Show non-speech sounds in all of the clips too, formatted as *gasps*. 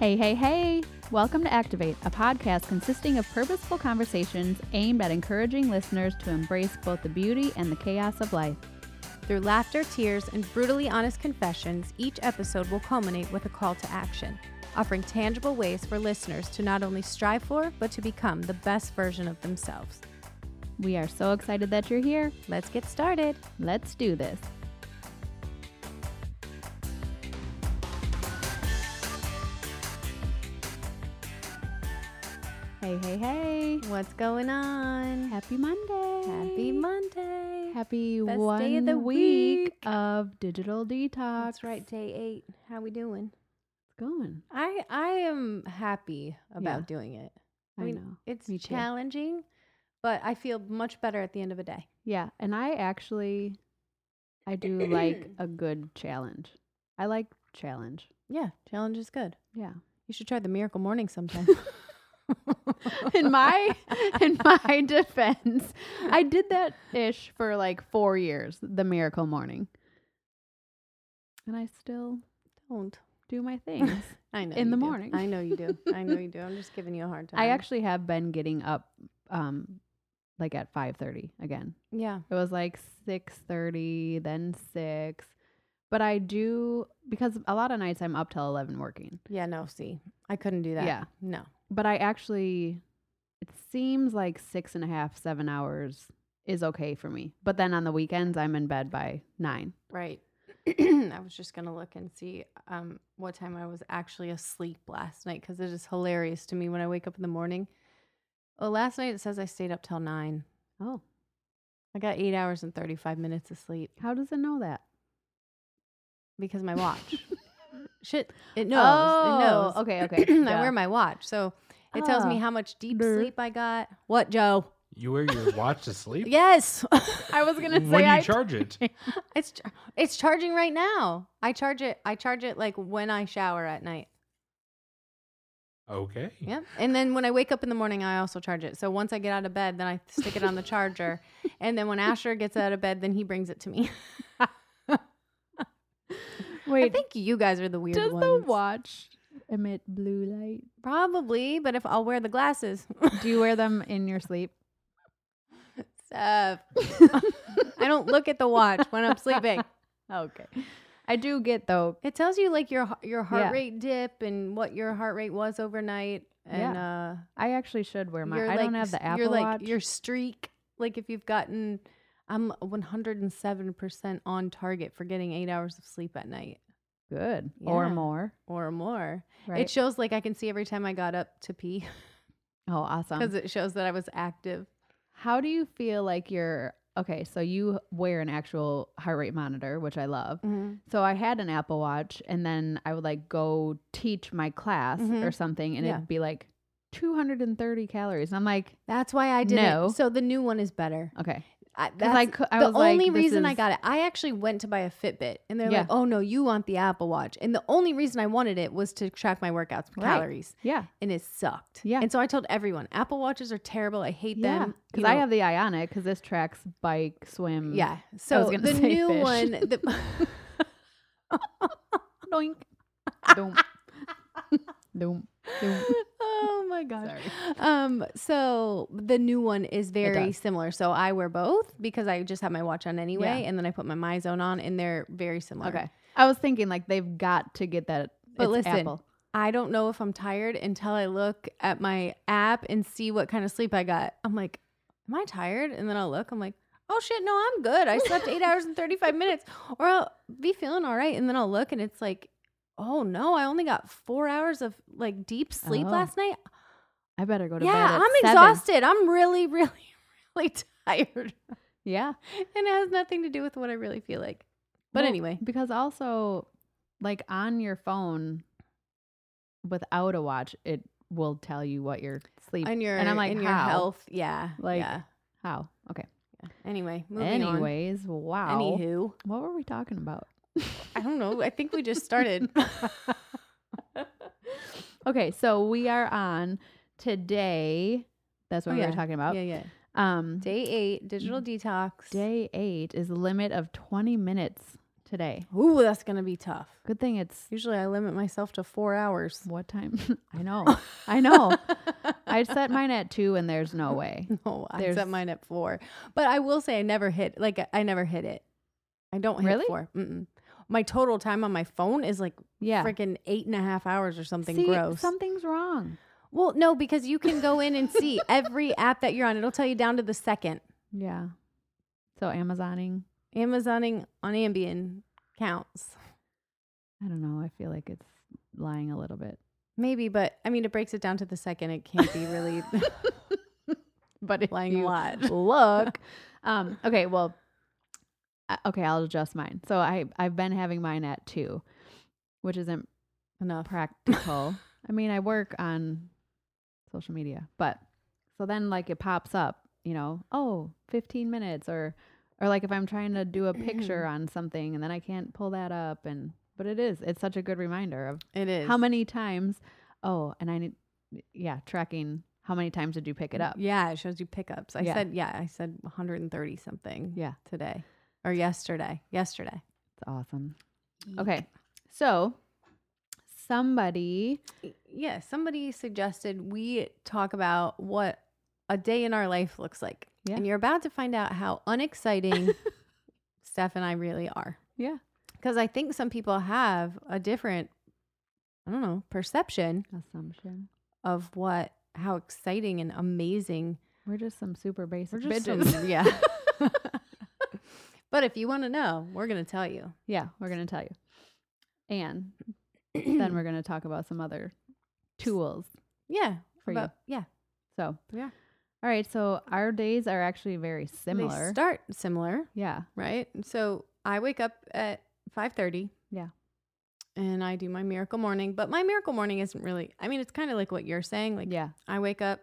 Hey, hey, hey! Welcome to Activate, a podcast consisting of purposeful conversations aimed at encouraging listeners to embrace both the beauty and the chaos of life. Through laughter, tears, and brutally honest confessions, each episode will culminate with a call to action, offering tangible ways for listeners to not only strive for, but to become the best version of themselves. We are so excited that you're here. Let's get started. Let's do this. Hey, hey, hey. What's going on? Happy Monday. Happy Monday. Happy Best one day of the week, week. of digital detox. That's right, day eight. How we doing? It's going. I I am happy about Yeah. doing it. I, mean, know. It's Me too. challenging, but I feel much better at the end of a day. Yeah, and I actually I do like *clears throat* a good challenge. I like challenge. Yeah, challenge is good. Yeah. You should try the miracle morning sometime. *laughs* *laughs* in my in my defense, I did that ish for like 4 years, the miracle morning. And I still don't. do my things. *laughs* I know in the do. morning. I know you do. *laughs* I know you do. I'm just giving you a hard time. I actually have been getting up um like at 5:30 again. yeah. It was like 6:30, then 6. But I do because a lot of nights I'm up till 11 working. Yeah. No. See, I couldn't do that. Yeah. No. But I actually it seems like six and a half, seven hours is okay for me. But then on the weekends I'm in bed by nine. Right. *clears throat* I was just gonna look and see um what time I was actually asleep last night because it is hilarious to me when I wake up in the morning. Well, last night it says I stayed up till nine. Oh, I got eight hours and thirty five minutes of sleep how does it know that? because my watch. *laughs* Shit, it knows. it knows. Oh, okay, okay. *clears throat* I wear my watch, so it tells me Ah. how much deep Brr. sleep I got. What, Joe? You wear your watch to sleep? *laughs* Yes. *laughs* I was gonna say When do you I charge it? *laughs* It's char- it's charging right now. I charge it. I charge it like when I shower at night. Okay. Yep. And then when I wake up in the morning, I also charge it. So once I get out of bed, then I stick it on the charger. and then when Asher gets out of bed, then he brings it to me. I think you guys are the weird does ones. Does the watch emit blue light? Probably, but if I'll wear the glasses. Do you wear them in your sleep? *laughs* Steph. *laughs* I don't look at the watch when I'm sleeping. *laughs* Okay. I do get though. It tells you like your your heart Yeah. rate dip and what your heart rate was overnight. And uh I actually should wear my. I don't have the Apple your like Watch. your streak like if you've gotten i'm 107% on target for getting eight hours of sleep at night good or more. or more Right. it shows like i can see every time i got up to pee oh, awesome. because it shows that i was active How do you feel like you're okay? So you wear an actual heart rate monitor, which I love. So I had an Apple Watch, and then I would like go teach my class Mhm. or something, and Yeah. it'd be like 230 calories. And I'm like, that's why i did No. it so the new one is better okay, I, because I, that's I the like, only this reason I got it, I actually went to buy a Fitbit, and they're Yeah. like, "Oh no, you want the Apple Watch." And the only reason I wanted it was to track my workouts, Right. calories, yeah, and it sucked. Yeah. And so I told everyone, Apple Watches are terrible. I hate yeah, them. because I know, have the Ionic because this tracks bike, swim. Yeah. So the new fish. one, the, *laughs* doink, *laughs* doom, doom, doom. *laughs* oh my god. Sorry. Um. So the new one is very does. similar. So I wear both because I just have my watch on anyway, Yeah. and then I put my MyZone on, and they're very similar. Okay, I was thinking like they've got to get that. But it's listen, Apple. I don't know if I'm tired until I look at my app and see what kind of sleep I got. I'm like, am I tired? And then I'll look. I'm like, oh shit, no, I'm good. I slept eight hours and 35 minutes, or I'll be feeling all right. And then I'll look and it's like, oh no, I only got four hours of like deep sleep Oh. last night. I better go to Yeah, bed. at I'm seven. exhausted. I'm really, *laughs* really, really tired. Yeah. And it has nothing to do with what I really feel like. But Well, anyway, because also, like on your phone, without a watch, it will tell you what your sleep and your and I'm like, and your health, yeah, Like, yeah. How? Okay. Anyway, moving on. Anyways, wow. Anywho, what were we talking about? *laughs* I don't know. I think we just started. *laughs* okay, so we are on today. That's what Oh, we yeah. were talking about. yeah, yeah. Um, Day eight, digital detox. day eight is a limit of 20 minutes today. Ooh, that's gonna be tough. Good thing it's Usually I limit myself to four hours. what time? *laughs* I know. *laughs* I know. I set mine at two, and there's no way. No, I There's- set mine at four. But I will say I never hit like I never hit it. I don't hit Really? four. Mm-mm. My total time on my phone is like Yeah. freaking eight and a half hours or something See, gross. something's wrong. well, no, because you can go in and see *laughs* every app that you're on. It'll tell you down to the second. Yeah. So Amazoning, Amazoning on Ambien counts. I don't know. I feel like it's lying a little bit. Maybe, but I mean, it breaks it down to the second. It can't be really *laughs* But lying a lot. look, um, okay, well, okay, I'll adjust mine. So I I've been having mine at two, which isn't Enough. practical. *laughs* I mean, I work on social media, but so then like it pops up, you know, oh, 15 minutes or or like if I'm trying to do a picture *clears throat* on something and then I can't pull that up and but it is it's such a good reminder of It is. how many times oh, and I need yeah, tracking how many times did you pick it up? Yeah, it shows you pickups. I Yeah. said, yeah, I said 130 something Yeah, today or yesterday. Yesterday. it's awesome. Okay. So somebody Yeah, somebody suggested we talk about what a day in our life looks like. Yeah. And you're about to find out how unexciting *laughs* Steph and I really are. Yeah. Because I think some people have a different, I don't know, perception assumption. of what, how exciting and amazing We're just some super basic we're just. bitches. some- yeah. *laughs* *laughs* but if you want to know, we're going to tell you. Yeah, we're going to tell you. And then we're *clears throat* going to talk about some other tools yeah. for about, Yeah. So, Yeah. All right. So, our days are actually very They similar. start similar. yeah. right? So I wake up at 5:30. Yeah. And I do my miracle morning, but my miracle morning isn't really I mean it's kind of like what you're saying. Like Yeah. I wake up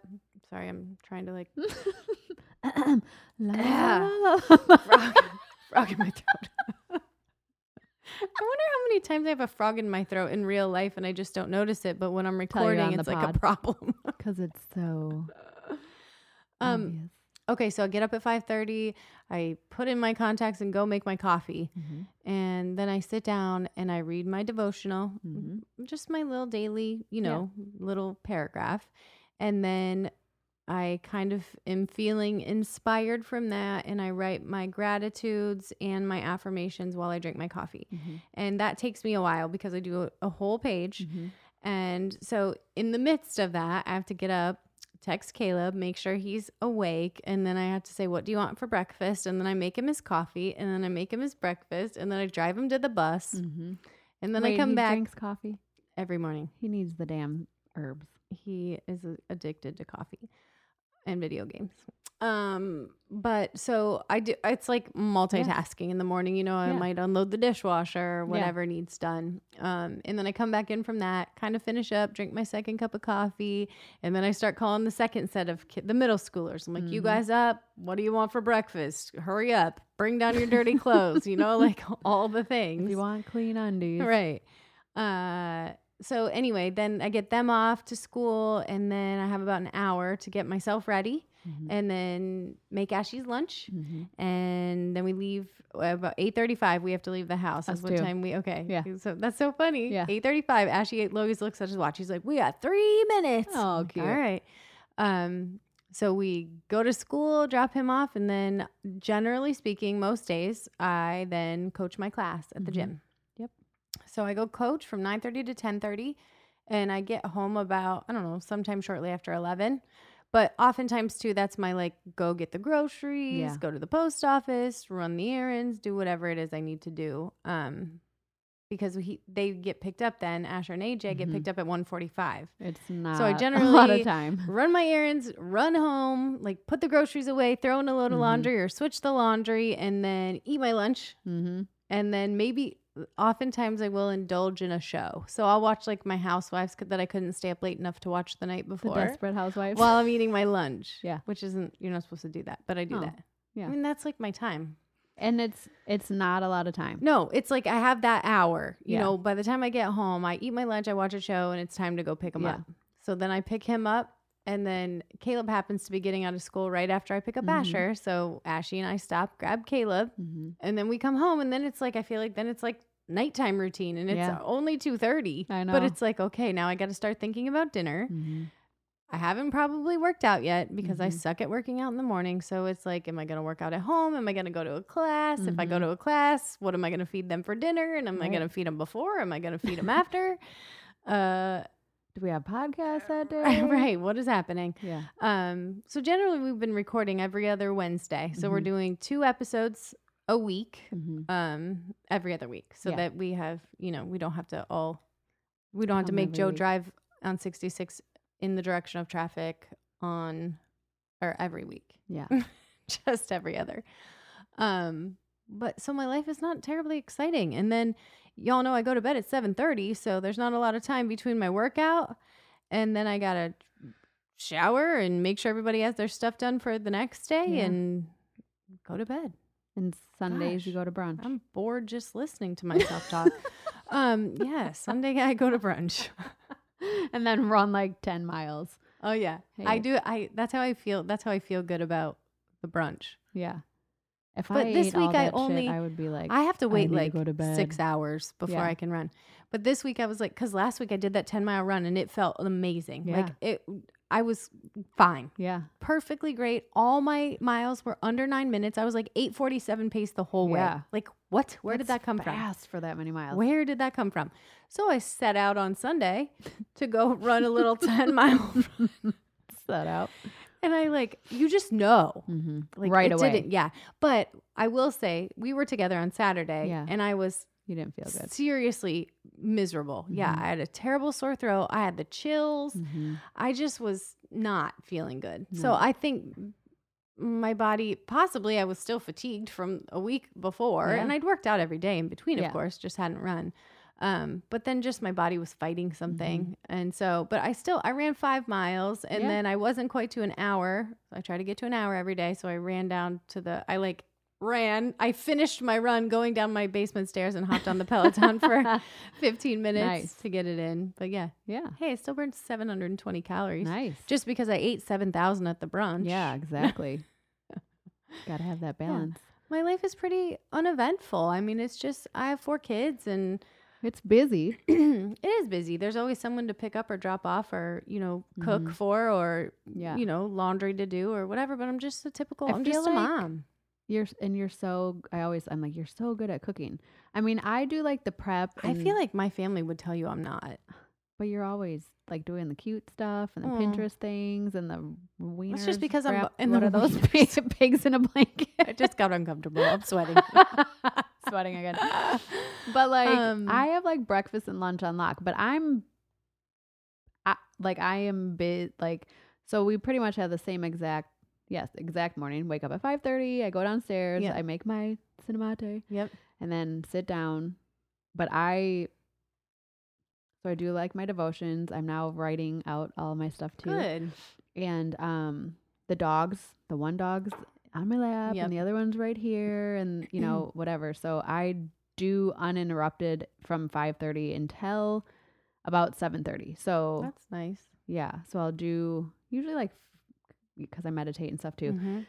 sorry, I'm trying to like *laughs* *clears throat* la, la, la. *laughs* frog, in my *laughs* throat. I wonder how many times I have a frog in my throat in real life and I just don't notice it, but when I'm Tell recording on it's the like a pod. problem. *laughs* Cuz it's so um obvious. okay, so I get up at 5:30, I put in my contacts and go make my coffee. Mhm, And then I sit down and I read my devotional, mhm. just my little daily, you Yeah. know, little paragraph. And then I kind of am feeling inspired from that. And I write my gratitudes and my affirmations while I drink my coffee. Mhm, And that takes me a while because I do a, a whole page. mhm. And so, in the midst of that, I have to get up, text Caleb, make sure he's awake. And then I have to say, What do you want for breakfast? And then I make him his coffee. And then I make him his breakfast. And then I drive him to the bus. Mhm. And then Wait, I come he back drinks coffee. every morning. He needs the damn herbs. He is addicted to coffee and video games. Um, but so I do. It's like multitasking in the morning. You know, I Yeah. might unload the dishwasher, whatever needs done. Um, and then I come back in from that, kind of finish up, drink my second cup of coffee, and then I start calling the second set of ki- the middle schoolers. I'm like, "You Mhm. guys up? What do you want for breakfast? Hurry up! Bring down your dirty clothes. You know, *laughs* like all the things. If you want clean undies. Right. Uh, so anyway, then I get them off to school, and then I have about an hour to get myself ready, Mhm, and then make Ashy's lunch, mhm. and then we leave uh, about eight thirty-five. We have to leave the house. That's what time we okay. Yeah. So that's so funny. Yeah. Eight thirty-five. Ashley always looks at his watch. He's like, "We got three minutes." Oh, cute. All right. Um. So we go to school, drop him off, and then generally speaking, most days I then coach my class at the Mhm. gym. So I go coach from 9:30 to 10:30 and I get home about I don't know, sometime shortly after 11. But oftentimes too that's my like go get the groceries, Yeah. go to the post office, run the errands, do whatever it is I need to do. Um because he they get picked up then Asher and AJ get Mhm. picked up at 1:45. It's not I *laughs* a lot generally of time. Run my errands, run home, like put the groceries away, throw in a load of Mhm. laundry or switch the laundry and then eat my lunch Mm-hmm. and then maybe oftentimes I will indulge in a show. So I'll watch like my housewives c- that I couldn't stay up late enough to watch the night The before Desperate Housewives. while I'm eating my lunch. *laughs* Yeah. Which isn't you're not supposed to do that, but I do Oh, that. yeah. I mean that's like my time. and it's it's not a lot of time. No, it's like I have that hour. You Yeah. know, by the time I get home, I eat my lunch, I watch a show, and it's time to go pick him Yeah. up. So then I pick him up And then Caleb happens to be getting out of school right after I pick up Mhm. Asher. So Ashy and I stop, grab Caleb, Mm-hmm. and then we come home. And then it's like, I feel like then it's like nighttime routine and it's Yeah. only 2.30. I know But it's like, okay, now I got to start thinking about dinner. Mm-hmm. I haven't probably worked out yet because I Mhm. suck at working out in the morning. So it's like, am I going to work out at home? Am I going to go to a class? If I go Mhm. to a class, what am I going to feed them for dinner? And am I going to feed them before? Am I going to feed them *laughs* after? Uh, Do we have podcasts that *laughs* day? right. What is happening? Yeah. Um, so generally we've been recording every other Wednesday. So we're Mhm. doing two episodes a week, Mm-hmm. um, every other week. So Yeah. that we have, you know, we don't have to all we don't have to make Joe week. drive on 66 in the direction of traffic on or every week. Yeah. *laughs* Just every other. Um, but so my life is not terribly exciting. And then y'all know I go to bed at 7:30, so there's not a lot of time between my workout and then I got to shower and make sure everybody has their stuff done for the next day Yeah. and go to bed. And Sundays you go to brunch. I'm bored just listening to myself talk. *laughs* um, yeah, Sunday I go to brunch. *laughs* and then run like 10 miles. Oh yeah. I do I that's how I feel that's how I feel good about the brunch. Yeah. If But I this week I only- shit, I would be like, I have to wait like go to bed. six hours before Yeah. I can run. But this week I was like, because last week I did that 10 mile run and it felt amazing. Like it, I was fine, yeah, perfectly great. All my miles were under nine minutes. I was like 847 pace the whole way. Yeah. Like what? Where did that come from? fast for that many miles. Where did that come from? So I set out on Sunday to go run a little *laughs* 10 mile run. that out? And I like, you just know. Mm-hmm. Like right away. Didn't, yeah. But I will say we were together on Saturday Yeah. and I was You didn't feel good. seriously miserable. Yeah, Mhm. I had a terrible sore throat. I had the chills. Mm-hmm. I just was not feeling good. So I think my body possibly I was still fatigued from a week before Yeah. and I'd worked out every day in between Yeah. of course, just hadn't run. Um, but then just my body was fighting something. And so, but I still, I ran five miles and Yeah. then I wasn't quite to an hour. I try to get to an hour every day. So I ran down to the, I like ran, I finished my run going down my basement stairs and hopped on the Peloton for *laughs* 15 minutes Nice. to get it in. But yeah, yeah, hey, I still burned 720 calories nice. just because I ate 7,000 at the brunch. Yeah, exactly. *laughs* Got to have that balance. My life is pretty uneventful. I mean, it's just, I have four kids and It's busy. *clears throat* it is busy. There's always someone to pick up or drop off or, you know, cook Mhm. for or, Yeah, you know, laundry to do or whatever. But I'm just a typical, I I'm feel just a like- mom. You're and you're so. I always I'm like you're so good at cooking. I mean, I do like the prep. I and- feel like my family would tell you I'm not. but you're always like doing the cute stuff and the Aw. Pinterest things and the wieners. It's just because I'm wrapped- in what are those *laughs* wieners. *laughs* pigs in a blanket? I just got uncomfortable. I'm sweating. *laughs* sweating again. But like Um, I have like breakfast and lunch on lock, but I'm I, like I am bit like so we pretty much have the same exact yes, exact morning. Wake up at 5:30, I go downstairs, Yeah. I make my cinemate. Yep. and then sit down. But I so I do like my devotions. I'm now writing out all my stuff too. Good. And um the dogs, the one dog's on my lap Yep. and the other one's right here and you know *clears throat* whatever. So I do uninterrupted from 5:30 until about 7:30. So That's nice. yeah, so I'll do usually like because I meditate and stuff too. Mhm.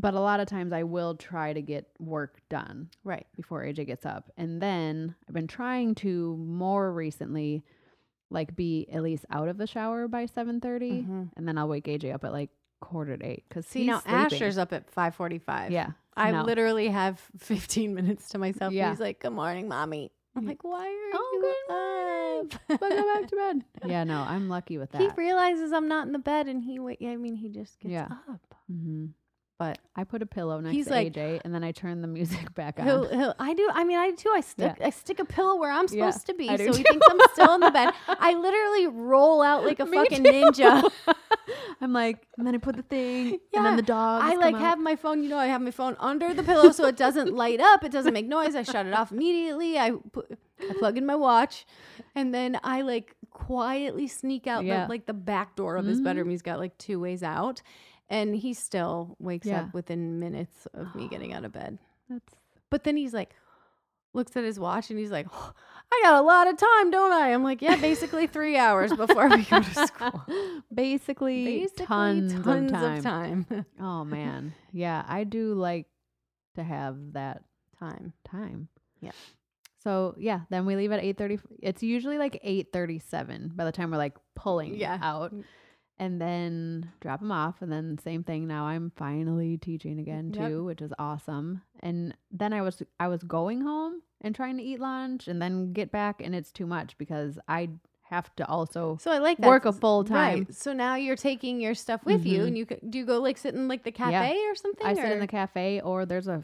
But a lot of times I will try to get work done Right. before AJ gets up. And then I've been trying to more recently like be at least out of the shower by 7:30 Mhm. and then I'll wake AJ up at like quarter to 8 cuz See, now Asher's up at 545. Yeah. I no. literally have *laughs* 15 minutes to myself. Yeah. He's like, good morning, mommy. I'm like, why are Oh, you good up? But go back to bed. *laughs* Yeah, no, I'm lucky with that. He realizes I'm not in the bed and he, wa- I mean, he just gets Yeah. up. hmm But I put a pillow next He's to like- AJ and then I turn the music *laughs* back on. he'll, he'll, I do, I mean, I do. I stick, I stick a pillow where I'm Yeah, supposed to be. So do he thinks I'm still in the bed. I literally roll out like *laughs* a Me fucking too. ninja. *laughs* I'm like, and then I put the thing, and Yeah, then the dogs. I like have my phone, you know, I have my phone under the pillow so it doesn't *laughs* light up, it doesn't make noise. I shut it off immediately. I put, I plug in my watch, and then I like quietly sneak out Yeah. the, like the back door of his Mhm. bedroom. He's got like two ways out, and he still wakes Yeah. up within minutes of me getting out of bed. *gasps* That's But then he's like, looks at his watch and he's like, *gasps* "Oh, I got a lot of time, don't I? I'm like, yeah, basically *laughs* three hours before we go to school. *laughs* Basically, Basically, tons, tons of time. time. *laughs* Oh man, yeah, I do like to have that time. time. Yeah. So yeah, then we leave at eight thirty. It's usually like eight thirty seven by the time we're like pulling Yeah. out, mm. and then drop them off, and then same thing. Now I'm finally teaching again Yep. too, which is awesome. And then I was I was going home and trying to eat lunch, and then get back, and it's too much because I have to also So I like that. work a full time. Right. So now you're taking your stuff with you, Mhm. and you do you go like sit in like the cafe or something? I sit in the cafe or there's a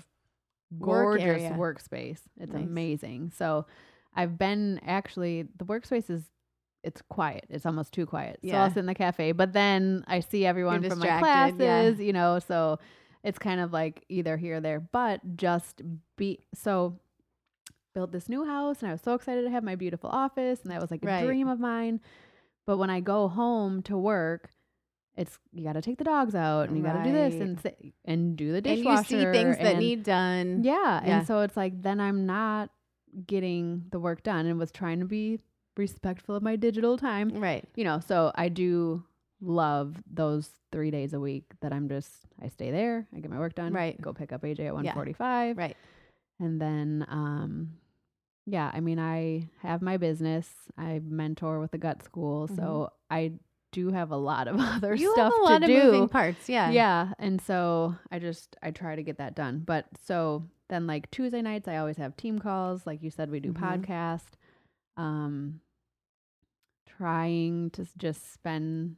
gorgeous area. workspace. It's Nice. amazing. So I've been actually the workspace is it's quiet. It's almost too quiet. So I'll sit in the cafe, but then I see everyone from my distracted, yeah. classes, you know, so it's kind of like either here or there, but just be so built this new house and I was so excited to have my beautiful office and that was like a Right. dream of mine. But when I go home to work, it's you got to take the dogs out and you got to do this and and do the and you see things that need done. yeah, Yeah. and so it's like then I'm not getting the work done and was trying to be respectful of my digital time. Right. You know, so I do love those 3 days a week that I'm just I stay there, I get my work done, Right. go pick up AJ at 1:45 Right. and then um yeah, I mean I have my business. I mentor with the gut school, so I do have a lot of *laughs* other Mm-hmm. You stuff have a lot to of do. moving parts. Yeah. Yeah. And so I just I try to get that done. But so then like Tuesday nights I always have team calls. Like you said, we do Mhm. podcast. Um trying to just spend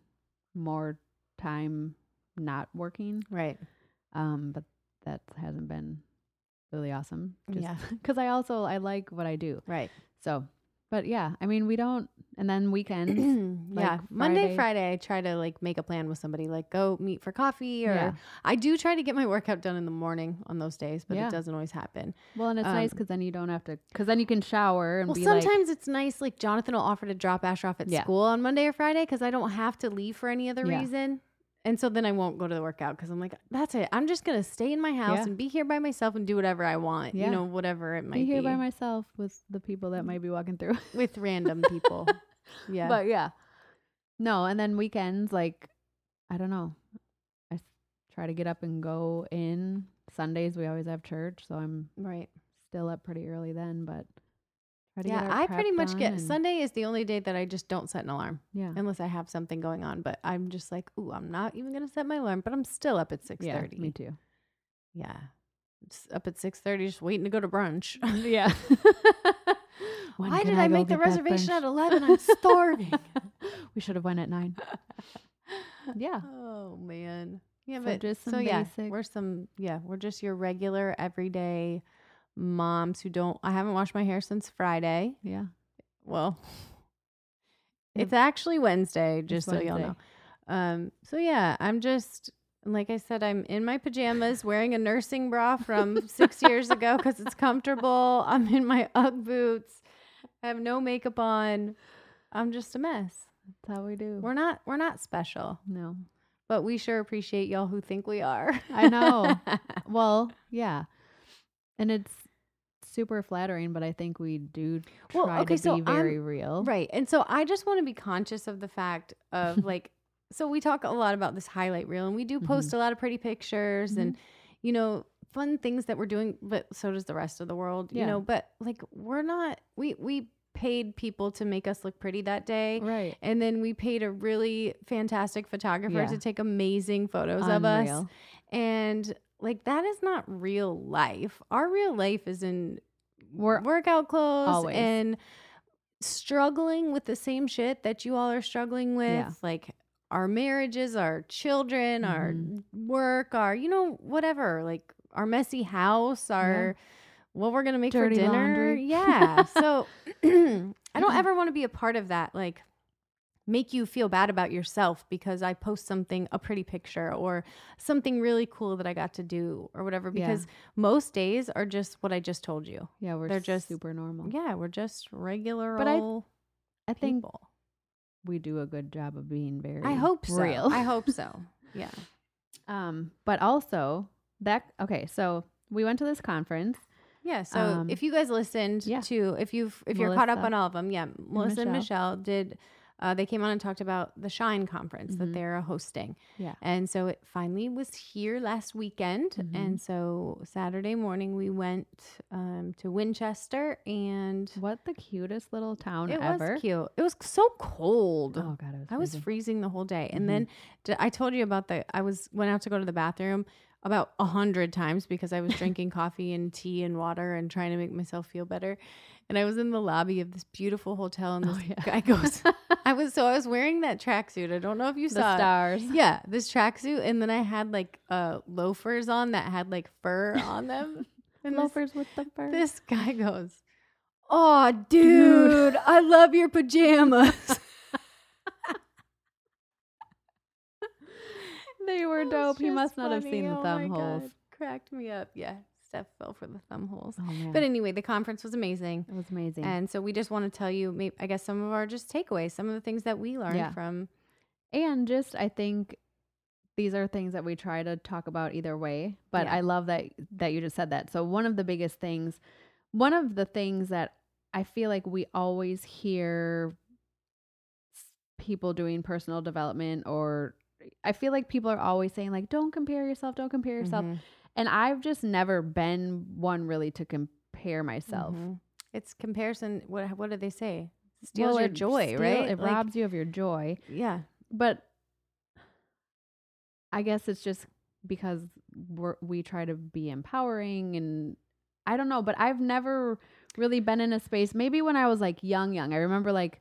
more time not working. Right. Um, but that hasn't been really awesome. Just Yeah. *laughs* Because I also I like what I do. Right. So but yeah, I mean we don't and then weekends. *clears throat* yeah. like Monday, Friday. Friday, I try to like make a plan with somebody, like go meet for coffee or yeah. I do try to get my *laughs* workout done in the morning on those days, but Yeah. it doesn't always happen. Well, and it's nice um, because then you don't have to because then you can shower and Well, be like sometimes it's nice. Like Jonathan will offer to drop Asher off at Yeah. school on Monday or Friday because I don't have to leave for any other Yeah. reason. And so then I won't go to the workout because I'm like, that's it. I'm just gonna stay in my house Yeah. and be here by myself and do whatever I want. Yeah. You know, whatever it might be be, here by myself with the people that might be walking through. *laughs* with random people. *laughs* yeah, But yeah. No, and then weekends, like, I don't know. I try to get up and go in. Sundays, we always have church. So I'm right. still up pretty early then, but try to get Yeah, I pretty much get Sunday is the only day that I just don't set an alarm Yeah. unless I have something going on. But I'm just like, ooh, I'm not even gonna set my alarm, but I'm still up at six thirty. Yeah, me too. Yeah. It's up at six thirty, just waiting to go to brunch. *laughs* yeah. *laughs* Why did I, go make the reservation at eleven? I'm starving. *laughs* we should have went at nine. Yeah. Oh man. Yeah, So but just so some yeah, basic- we're some yeah, we're just your regular everyday moms who don't. I haven't washed my hair since Friday. Yeah. Well, it's actually Wednesday, just so y'all know. Um. So yeah, I'm just like I said, I'm in my pajamas, wearing a nursing bra from *laughs* six years ago because it's comfortable. I'm in my UGG boots. I have no makeup on. I'm just a mess. That's how we do. We're not. We're not special. no. But we sure appreciate y'all who think we are. I know. *laughs* Well, yeah. And it's super flattering, but I think we do try Well, okay, to so be I'm- very real. right. And so I just want to be conscious of the fact of *laughs* like, so we talk a lot about this highlight reel and we do post mm-hmm. a lot of pretty pictures and, mm-hmm. you know, fun things that we're doing, but so does the rest of the world, you know, but like we're not, we, we paid people to make us look pretty that day. Right. And then we paid a really fantastic photographer Yeah. to take amazing photos of us. And like that is not real life. Our real life is in We're workout clothes always. and struggling with the same shit that you all are struggling with. Yeah. Like our marriages, our children, our Mhm. work, our, you know, whatever, like our messy house, our what we're gonna make Dirty for dinner. laundry. Yeah. So *clears throat* I don't ever want to be a part of that. Like make you feel bad about yourself because I post something, a pretty picture or something really cool that I got to do or whatever. Yeah. Because most days are just what I just told you. yeah, we're they're just super normal. Yeah, we're just regular But I- old I think people. we do a good job of being very I hope so. real. I hope so. *laughs* Yeah. um, but also that okay, so we went to this conference Yeah. So Um, if you guys listened yeah. to, if you've, if you're caught up on all of them, yeah, Melissa and Michelle. Michelle did. Uh, they came on and talked about the Shine conference that Mhm. they're hosting, Yeah. and so it finally was here last weekend. Mhm. And so Saturday morning we went um, to Winchester, and What the cutest little town it ever. was cute. It was so cold. Oh god, it was I was freezing. the whole day. And Mhm. then d- I told you about the I was went out to go to the bathroom about a hundred times because I was *laughs* drinking coffee and tea and water and trying to make myself feel better. And I was in the lobby of this beautiful hotel and Oh, this yeah. guy goes *laughs* was so I was wearing that tracksuit. I don't know if you the saw it. stars. *laughs* Yeah, this tracksuit and then I had like uh loafers on that had like fur on them. *laughs* And this, Loafers with the fur. this guy goes, Oh dude, I love your pajamas. *laughs* they were dope. He must not have seen the Oh thumb holes. God. Cracked me up. Yeah. Steph fell for the thumb holes. Oh. But anyway, the conference was amazing. it was amazing. And so we just want to tell you, maybe, I guess, some of our just takeaways, some of the things that we learned Yeah. from. And just I think these are things that we try to talk about either way. But Yeah. I love that that you just said that. So one of the biggest things, one of the things that I feel like we always hear people doing personal development or I feel like people are always saying like don't compare yourself, don't compare yourself. Mhm. And I've just never been one really to compare myself. Mhm. It's comparison. What What did they say? Steals Well, your joy, steal- right? It Like, robs you of your joy. Yeah. but I guess it's just because we're, we try to be empowering and I don't know, but I've never really been in a space. Maybe when I was like young, young, I remember like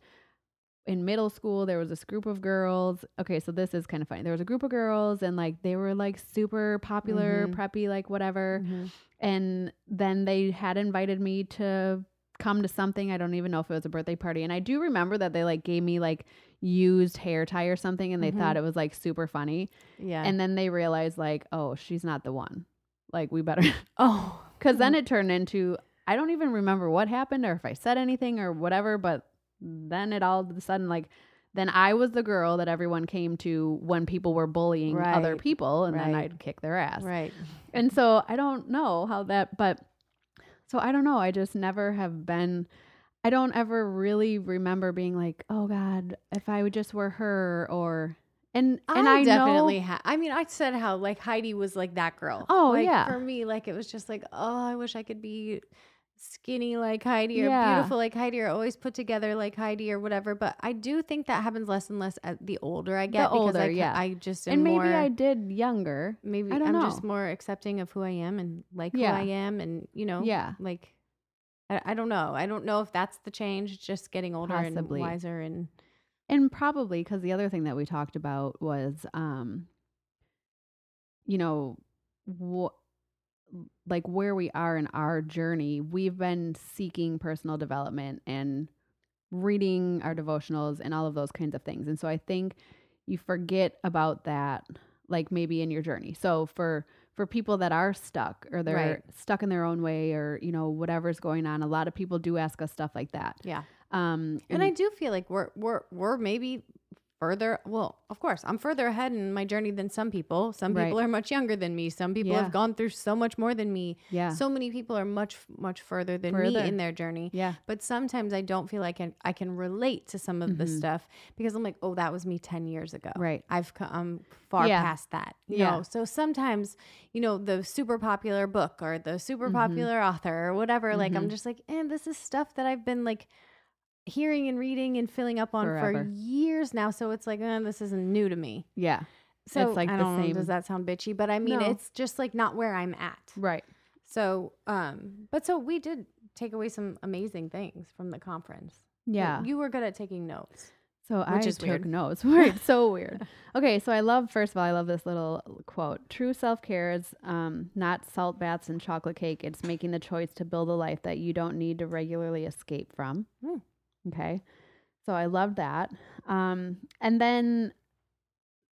in middle school, there was this group of girls. Okay, so this is kind of funny. There was a group of girls and like they were like super popular, Mhm. preppy, like whatever. Mhm. And then they had invited me to come to something. I don't even know if it was a birthday party. And I do remember that they like gave me like used hair tie or something and they Mhm. thought it was like super funny. Yeah. And then they realized like, oh, she's not the one. Like we better *laughs* oh, cuz then it turned into I don't even remember what happened or if I said anything or whatever, but then it all of a sudden like then I was the girl that everyone came to when people were bullying other people and then I'd kick their ass. right. And so I don't know how that, but so I don't know. I just never have been, I don't ever really remember being like, oh God, if I would just were her or, and, and I, I definitely know, ha- I mean, I said how like Heidi was like that girl. Oh, Like, yeah. For me, like it was just like, oh, I wish I could be skinny like Heidi or Yeah. beautiful like Heidi or always put together like Heidi or whatever. But I do think that happens less and less as the older I get. because older, I, yeah. I just am and maybe more, I did younger. maybe I don't I'm just more accepting of who I am and like Yeah. who I am, and you know, Yeah. like. I, I don't know. I don't know if that's the change. Just getting older Possibly. and wiser, and And probably because the other thing that we talked about was, um, you know, what like where we are in our journey. We've been seeking personal development and reading our devotionals and all of those kinds of things. And so I think you forget about that, like maybe in your journey. So for for people that are stuck or they're Right. stuck in their own way or you know whatever's going on, a lot of people do ask us stuff like that. yeah. Um, And I do feel like we're we're we're maybe further well, of course, I'm further ahead in my journey than some people. Some people Right. are much younger than me. Some people Yeah. have gone through so much more than me. yeah, So many people are much much further than me in their journey. yeah. But sometimes I don't feel like I can, I can relate to some of the Mhm. stuff because I'm like, oh, that was me 10 years ago. Right. I've come far Yeah. past that. You Yeah. know, so sometimes, you know, the super popular book or the super Mhm. popular author or whatever, like I'm Mhm. just like, and this is stuff that I've been like hearing and reading and filling up on Forever. for years now. So it's like, eh, this isn't new to me. Yeah. So it's like I don't know, same- Does that sound bitchy? But I mean, No. it's just like not where I'm at. Right. So, um, but so we did take away some amazing things from the conference. Yeah. You were good at taking notes. So I is took weird. notes. *laughs* Right. *laughs* So weird. Okay. So I love, first of all, I love this little quote. True self care is um, not salt baths and chocolate cake. It's making the choice to build a life that you don't need to regularly escape from. Hmm. Okay. So I loved that. Um, and then,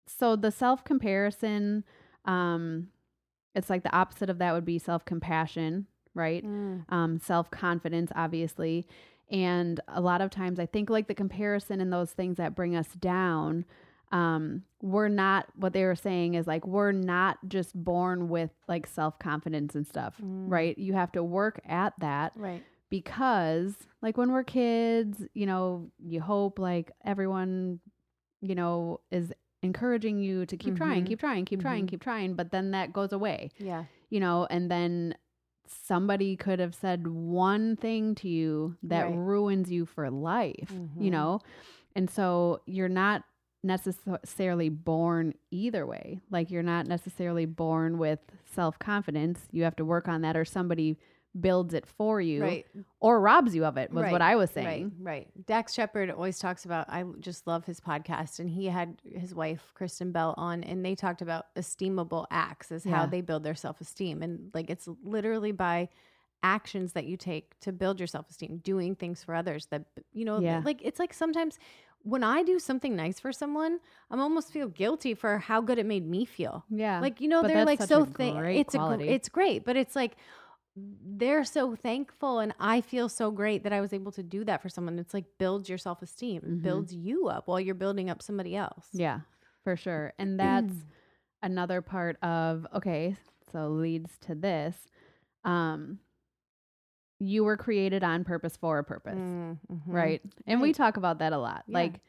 so the self comparison, um, it's like the opposite of that would be self compassion, right? um, self confidence, obviously. And a lot of times, I think like the comparison and those things that bring us down, um we're not what they were saying is like we're not just born with like self-confidence and stuff Mm. right you have to work at that Right. Because like when we're kids you know you hope like everyone you know is encouraging you to keep trying Mhm. keep trying keep trying Mhm. keep trying but then that goes away Yeah. you know and then somebody could have said one thing to you that Right. ruins you for life you Mhm. know and so you're not necessarily born either way like you're not necessarily born with self-confidence you have to work on that or somebody builds it for you Right. or robs you of it was what i was saying Right, right. Dax Shepard always talks about. I just love his podcast, and he had his wife Kristen Bell on, and they talked about esteemable acts as how they build their self esteem, and like it's literally by actions that you take to build your self esteem, doing things for others. That you know, Yeah. like it's like sometimes when I do something nice for someone, I'm almost feel guilty for how good it made me feel. yeah Like you know, But they're like so a great It's a quality. gr- it's great, but it's like they're so thankful, and I feel so great that I was able to do that for someone. It's like builds your self esteem, Mhm. builds you up while you're building up somebody else. yeah for sure and *clears throat* that's another part of okay so leads to this um you were created on purpose for a purpose Mm, mhm. right and we talk about that a lot Yeah. like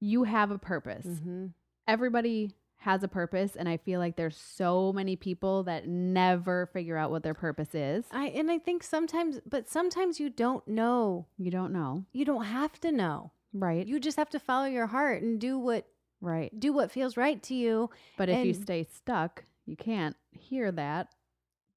you have a purpose Mhm. everybody has a purpose and i feel like there's so many people that never figure out what their purpose is I and I think sometimes, but sometimes you don't know. you don't know You don't have to know. right You just have to follow your heart and do what right do what feels right to you. but if you stay stuck you can't hear that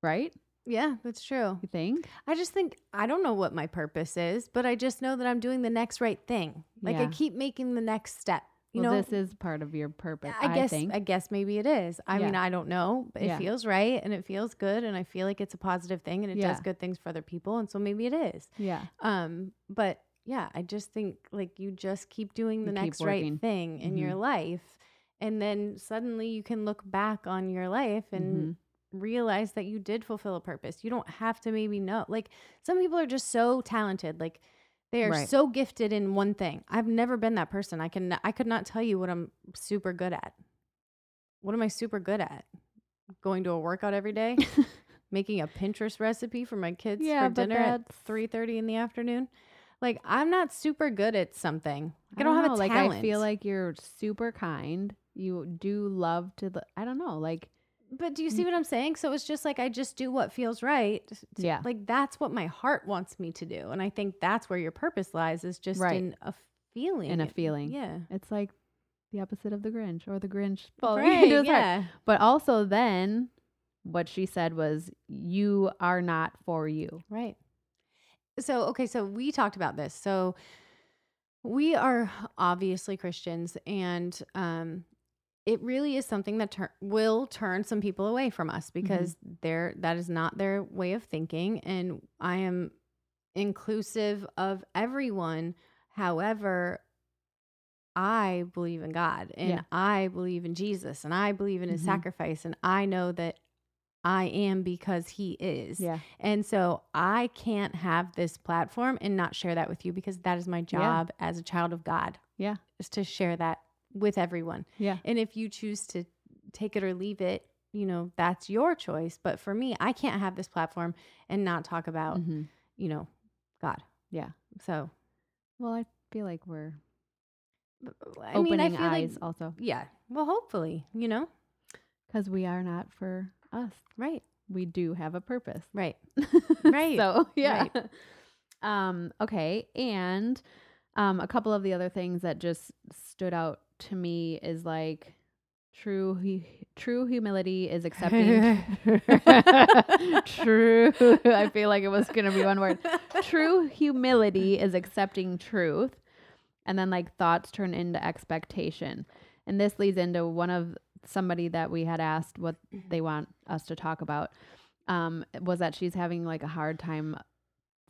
right Yeah, that's true. you think I just think I don't know what my purpose is, but I just know that I'm doing the next right thing. Like I keep making the next step. You well, know, this is part of your purpose I guess think I guess maybe it is. I mean, I don't know, but it Yeah. feels right and it feels good and I feel like it's a positive thing and it does good things for other people and so maybe it is. yeah Um, but yeah, I just think like you just keep doing the keep next working. right thing in your life and then suddenly you can look back on your life and Mhm. realize that you did fulfill a purpose. You don't have to maybe know. Like some people are just so talented. Like they are Right. so gifted in one thing. I've never been that person. I can I could not tell you what I'm super good at. What am I super good at? Going to a workout every day, *laughs* making a Pinterest recipe for my kids Yeah, for dinner at that's- 3:30 in the afternoon. Like I'm not super good at something. I don't, have know, a like. I feel like you're super kind. You do love to. The, I don't know, like But do you see what I'm saying? So it's just like I just do what feels right. to- Yeah. Like that's what my heart wants me to do. And I think that's where your purpose lies is just Right. in a feeling. in a feeling. Yeah. It's like the opposite of the Grinch or the Grinch. *laughs* Right, *laughs* his heart. But also then what she said was you are not for you. Right. So, okay, so we talked about this. So, we are obviously Christians, and um, it really is something that tur- will turn some people away from us because they're that is not their way of thinking. And I am inclusive of everyone. However, I believe in God and Yeah. I believe in Jesus and I believe in his Mhm. sacrifice and I know that I am because he is. Yeah. And so I can't have this platform and not share that with you because that is my job as a child of God. Yeah. Is to share that with everyone. Yeah. And if you choose to take it or leave it, you know, that's your choice. But for me, I can't have this platform and not talk about, Mhm. you know, God. Yeah. So, Well, I feel like we're I mean, I opening feel eyes like, also yeah. Well, hopefully, you know, because we are not for us. right, We do have a purpose. right. *laughs* Right, so yeah. right. *laughs* Um, okay. And um, a couple of the other things that just stood out to me is like true hu- true humility is accepting *laughs* true I feel like it was gonna be one word. True *laughs* humility is accepting truth. And then like thoughts turn into expectation. And this leads into one of somebody that we had asked what they want us to talk about. Um, was that she's having like a hard time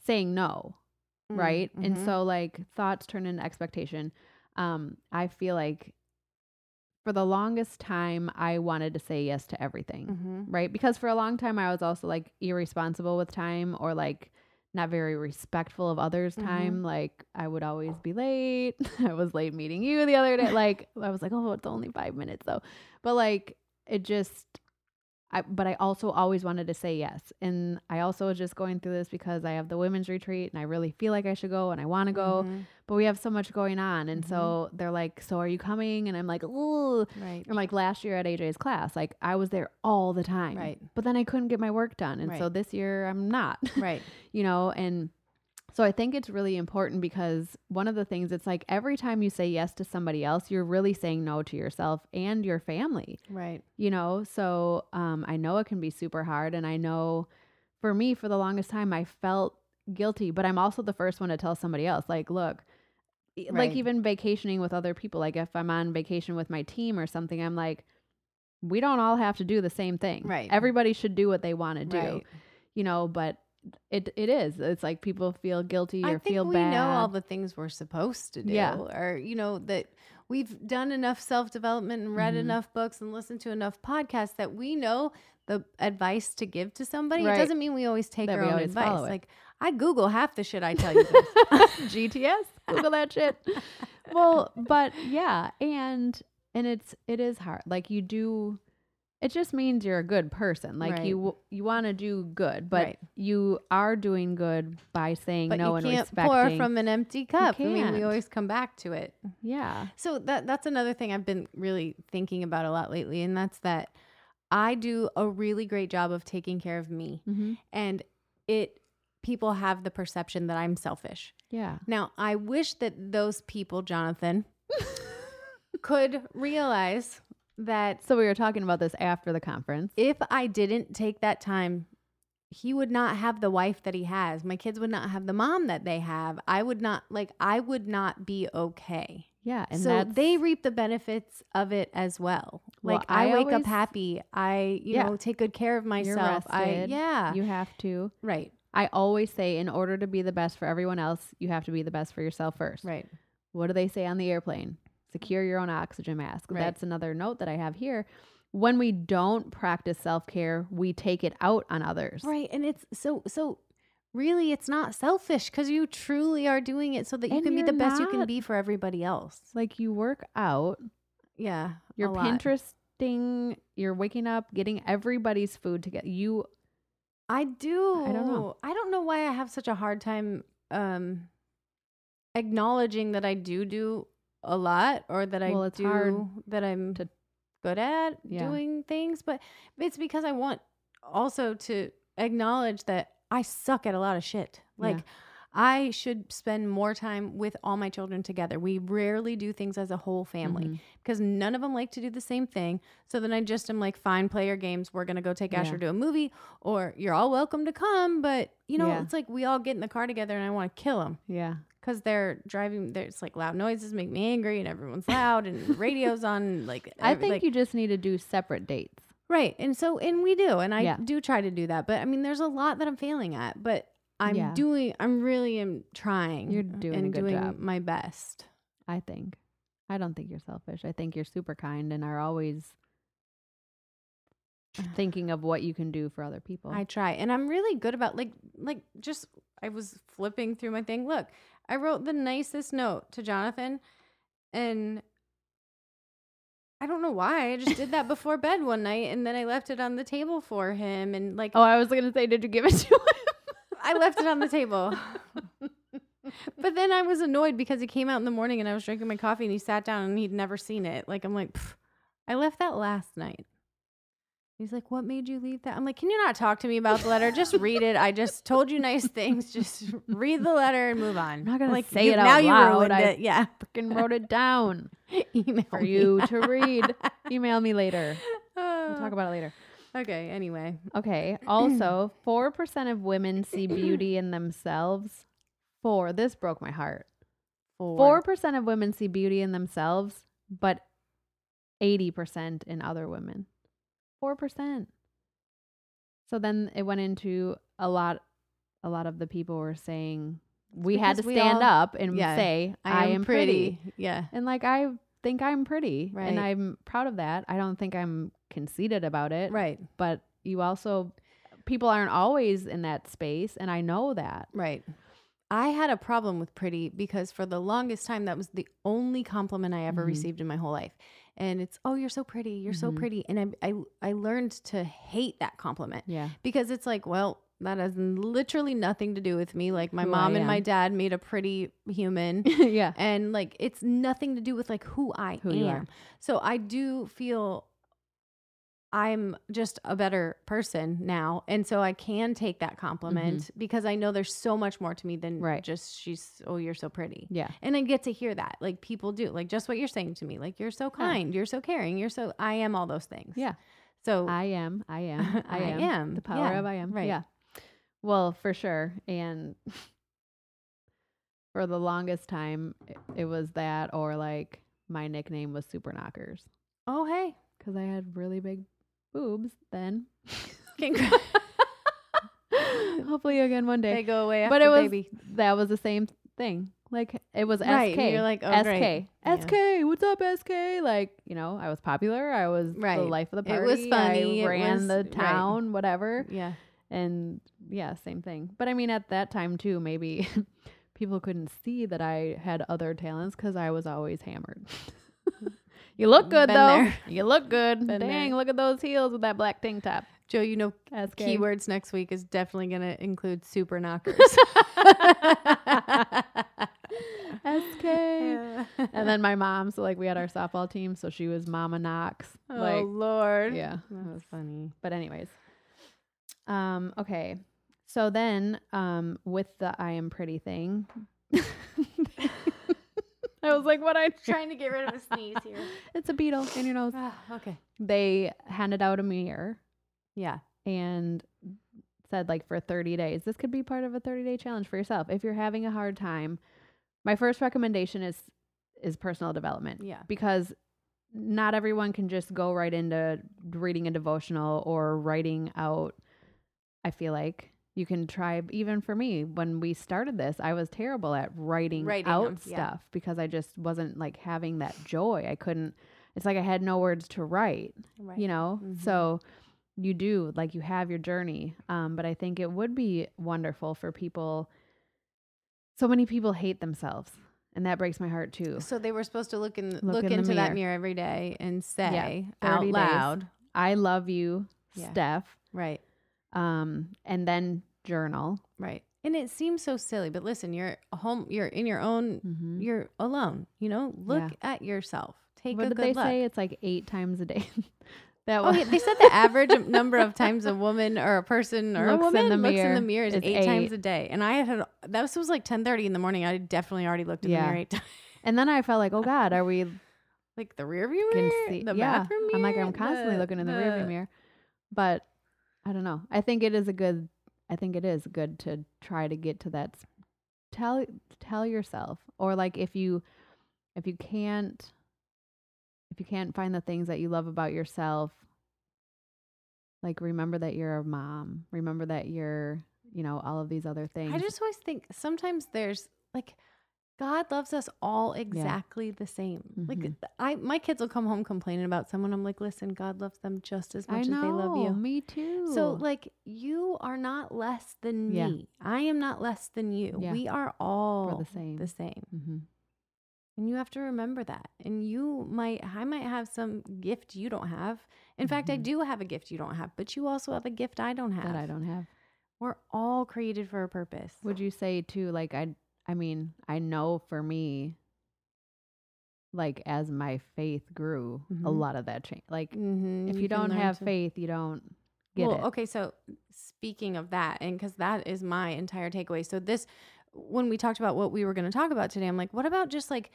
saying no, Mm, right? And mhm. so like thoughts turn into expectation. Um, I feel like for the longest time I wanted to say yes to everything Mhm. right? Because for a long time I was also like irresponsible with time or like not very respectful of others' Mhm. time. Like I would always be late. *laughs* I was late meeting you the other day. Like I was like, oh, it's only five minutes though. But like it just I but I also always wanted to say yes. And I also was just going through this because I have the women's retreat and I really feel like I should go and I want to go. Mhm. But we have so much going on. And Mhm. so they're like, So are you coming? And I'm like, Ooh. Right. And like last year at AJ's class, like I was there all the time. Right. But then I couldn't get my work done. And so this year I'm not. Right. *laughs* you know, and so I think it's really important because one of the things it's like every time you say yes to somebody else, you're really saying no to yourself and your family, Right. you know? So um, I know it can be super hard. And I know for me, for the longest time, I felt guilty, but I'm also the first one to tell somebody else, like, look, e- like even vacationing with other people, like if I'm on vacation with my team or something, I'm like, we don't all have to do the same thing. Right. Everybody should do what they want to do Right. you know, but it it is. It's like people feel guilty or I think feel we bad. know all the things we're supposed to do. Yeah. Or, you know, that we've done enough self development and read Mhm. enough books and listened to enough podcasts that we know the advice to give to somebody. Right. It doesn't mean we always take That our own advice. Like I Google half the shit I tell you. GTS, *laughs* *laughs* Google that shit. *laughs* Well, but yeah, and and it's it is hard. Like you do it just means you're a good person. Like Right. you you want to do good, but Right. you are doing good by saying but no you and can't respecting. pour from an empty cup. I mean, we always come back to it. yeah. So that that's another thing I've been really thinking about a lot lately, and that's that I do a really great job of taking care of me, hmm and it people have the perception that I'm selfish. Yeah. Now, I wish that those people, Jonathan, *laughs* could realize that So we were talking about this after the conference. if I didn't take that time, he would not have the wife that he has. My kids would not have the mom that they have. I would not like I would not be okay. Yeah, and so they reap the benefits of it as well. Well, Like I, I wake always- up happy. I, you Yeah. know, take good care of myself. I yeah. you have to. right. I always say, in order to be the best for everyone else, you have to be the best for yourself first. Right. What do they say on the airplane? Secure your own oxygen mask. Right. That's another note that I have here. When we don't practice self care, we take it out on others. Right. And it's so so really it's not selfish because you truly are doing it so that you And can be the best you can be for everybody else. Like you work out, Yeah. you're. Pinteresting, you're waking up, getting everybody's food together. You, I do. I don't know. I don't know why I have such a hard time um acknowledging that I do do a lot or that Well, I it's do hard that I'm to- good at Yeah. doing things, but it's because I want also to acknowledge that I suck at a lot of shit. Like Yeah. I should spend more time with all my children together. We rarely do things as a whole family Mhm. because none of them like to do the same thing. So then I just am like, fine, play your games. We're gonna go take Asher Yeah. to a movie, or you're all welcome to come. But you know, Yeah. it's like we all get in the car together, and I want to kill them yeah. Because they're driving. There's like loud noises make me angry, and everyone's loud, and radio's *laughs* on. Like I think like- you just need to do separate dates. right, and so and we do, and I Yeah. do try to do that. But I mean, there's a lot that I'm failing at, but. I'm Yeah. doing. I'm really am trying. You're doing a and good doing job. my best. I think. I don't think you're selfish. I think you're super kind and are always *sighs* thinking of what you can do for other people. I try, and I'm really good about like like just I was flipping through my thing. Look, I wrote the nicest note to Jonathan, and I don't know why. I just did that *laughs* before bed one night, and then I left it on the table for him, and like oh, I was gonna say, did you give it to him? I left it on the table. *laughs* But then I was annoyed because he came out in the morning and I was drinking my coffee and he sat down and he'd never seen it. Like I'm like, I left that last night. He's like, "What made you leave that?" I'm like, "Can you not talk to me about the letter? Just read it. I just told you nice things. Just read the letter and move on." I'm not gonna like, say you- it out now you loud. ruined I- it. Yeah, *laughs* Freaking wrote it down *laughs* email for me. you to read. *laughs* Email me later. We'll talk *sighs* about it later. Okay. Anyway, Okay. *clears throat* Also, 4% of women see beauty in themselves. Four. This broke my heart. four. 4% of women see beauty in themselves, but 80% in other women. 4%. So then it went into a lot a lot of the people were saying we had to we stand all- up and yeah, say I, am pretty. Yeah. And like I think I'm pretty and I'm proud of that. I don't think I'm conceited about it, Right. but you also people aren't always in that space, and I know that. Right. I had a problem with pretty because for the longest time that was the only compliment I ever Mhm. received in my whole life. And it's oh you're so pretty, you're so Mhm. pretty, and I, I I learned to hate that compliment Yeah. because it's like well that has literally nothing to do with me. Like my Who mom and my dad made a pretty human, *laughs* yeah. and like it's nothing to do with like who I Who am. So I do feel I'm just a better person now. And so I can take that compliment because I know there's so much more to me than Mm-hmm. Right. just she's oh you're so pretty. Yeah. And I get to hear that. Like people do. Like just what you're saying to me. Like you're so kind, you're so caring, you're so I am all those things. Yeah. So I am. I am. *laughs* I I am. am, The power yeah, of I am. right. Yeah. Well, for sure. And *laughs* for the longest time, it, it was that, or like my nickname was Super Knockers oh hey. because I had really big boobs then. *laughs* Hopefully again one day. they go away but it was baby. that was the same thing. Like it was Right, SK. you're like, oh, SK. great. Yeah. SK. What's up, SK? Like you know, I was popular. I was the life of the party. It was funny, I ran was- the right. town. Whatever. Yeah. And yeah, same thing. But I mean, at that time too, maybe *laughs* people couldn't see that I had other talents because I was always hammered. *laughs* you look good Been though. there. You look good. Been Dang, there. look at those heels with that black tank top. Joe, you know SK. keywords next week is definitely going to include super knockers. *laughs* SK. *laughs* and then my mom, so like we had our softball team, so she was Mama Knox. oh like Lord, yeah. That was- funny. But anyways. Um, okay. So then um with the I am pretty thing. *laughs* I was like, what I'm *laughs* Trying to get rid of a sneeze here. *laughs* it's a beetle in your nose. *sighs* Okay. They handed out a mirror Yeah. and said like for 30 days this could be part of a 30 day challenge for yourself if you're having a hard time my first recommendation is is personal development Yeah. because not everyone can just go right into reading a devotional or writing out i feel like you can try even for me when we started this i was terrible at writing, Writing out them, yeah. stuff because i just wasn't like having that joy i couldn't it's like i had no words to write Right. you know Mhm. so you do like you have your journey um but i think it would be wonderful for people so many people hate themselves and that breaks my heart too So they were supposed to look in look, Look in into that mirror. mirror every day and say 30 out days. loud. i love you Yeah. steph Right. Um and then journal Right. And it seems so silly, but listen, you're home. You're in your own. mm-hmm. You're alone. You know, look Yeah. at yourself. Take what a did good they look. say it's like eight times a day *laughs* that Oh, was yeah, they said the average number of times a woman or a person or Looks a in woman the looks in the mirror is is eight, times a day. And I had that was, was like ten thirty in the morning. I definitely already looked in Yeah. the mirror eight times. *laughs* and then i felt like oh god are we Like the rear view can mirror, see the yeah bathroom mirror. i'm like i'm constantly the- looking in the, rearview mirror but i don't know. I think it is a good i think it is good to try to get to that tell tell yourself or like if you if you can't if you can't find the things that you love about yourself like remember that you're a mom remember that you're you know all of these other things. I just always think sometimes there's like God loves us all exactly the same. Like Mhm. I my kids will come home complaining about someone. I'm like, listen, God loves them just as much know as they love you. me too So like you are not less than Yeah. me. I am not less than you. Yeah. We are all the same. The same. mm-hmm. And you have to remember that. And you might I might have some gift you don't have. In fact, I Mhm. do have a gift you don't have, but you also have a gift I don't have. that i don't have We're all created for a purpose. Would you say too, like I I mean, I know for me, like as my faith grew, a Mhm. lot of that changed. Like Mhm, if you, can don't have to- faith, you don't get well, it. okay, so speaking of that, and because that is my entire takeaway. So this, when we talked about what we were going to talk about today, I'm like, what about just like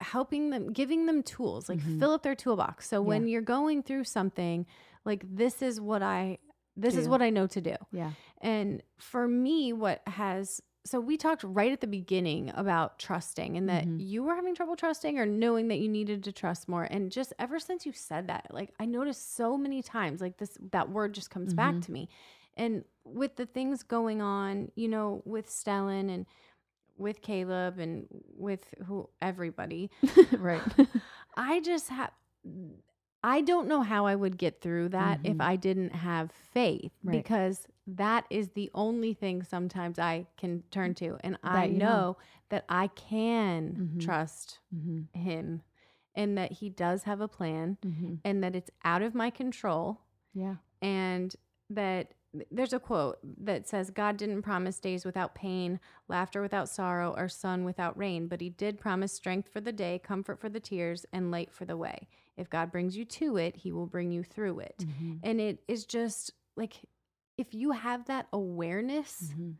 helping them, giving them tools, like Mhm. fill up their toolbox. So when you're going through something, like this is what I, this is what I know to do. Yeah. And for me, what has so we talked right at the beginning about trusting and that Mhm. you were having trouble trusting or knowing that you needed to trust more. And just ever since you said that, like I noticed so many times, like this that word just comes back Mhm. to me. And with the things going on, you know, with Stellan and with Caleb and with who everybody, *laughs* right. *laughs* I just have I don't know how I would get through that if Mhm. I didn't have faith Right. because that is the only thing sometimes I can turn to. And I That you know, know. that I can Mhm. trust Mm-hmm. him and that he does have a plan Mm-hmm. and that it's out of my control Yeah. and that there's a quote that says God didn't promise days without pain, laughter without sorrow, or sun without rain, but he did promise strength for the day, comfort for the tears, and light for the way. If God brings you to it, he will bring you through it. Mm-hmm. And it is just like if you have that awareness Mm-hmm.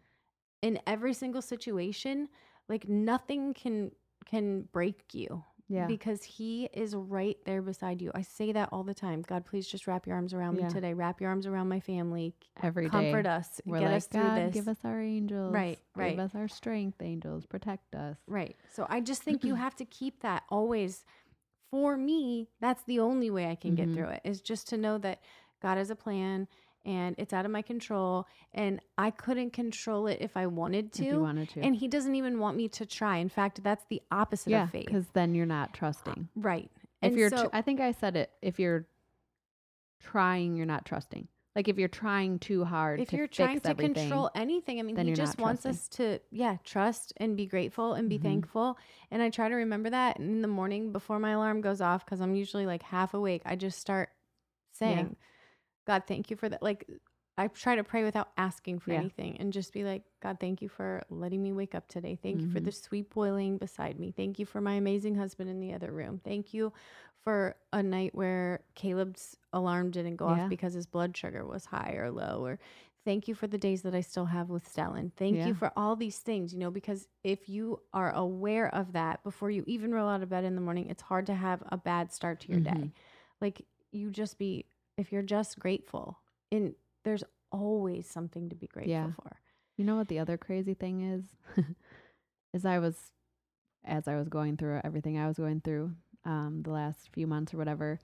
in every single situation, like nothing can can break you Yeah. because he is right there beside you. I say that all the time. God, please just wrap your arms around Yeah. me today. Wrap your arms around my family. Every day. Comfort us. We're get like, us through God, this. give us our angels. Right, right. Give us our strength, angels. Protect us. right. So I just think you *clears throat* have to keep that always. For me, that's the only way I can Mhm. get through it is just to know that God has a plan and it's out of my control and I couldn't control it if I wanted to. If you wanted to. And he doesn't even want me to try. In fact, that's the opposite yeah, of faith. because then you're not trusting. Right. If And you're, tr- I think I said it. If you're trying, you're not trusting. Like if you're trying too hard, if to you're trying to control anything, I mean, he just wants trusting. us to, yeah, trust and be grateful and be Mhm. thankful. And I try to remember that in the morning before my alarm goes off because I'm usually like half awake. I just start saying, God, thank you for that. Like, I try to pray without asking for Yeah. anything and just be like, God, thank you for letting me wake up today. Thank you for Mhm. the sweet boiling beside me. Thank you for my amazing husband in the other room. Thank you for a night where Caleb's alarm didn't go Yeah. off because his blood sugar was high or low. Or thank you for the days that I still have with Stellan. Thank Yeah. you for all these things, you know, because if you are aware of that before you even roll out of bed in the morning, it's hard to have a bad start to your day. Mhm. Like you just be, if you're just grateful, and there's always something to be grateful Yeah. for. You know what the other crazy thing is? *laughs* is I was as I was going through everything I was going through um the last few months or whatever,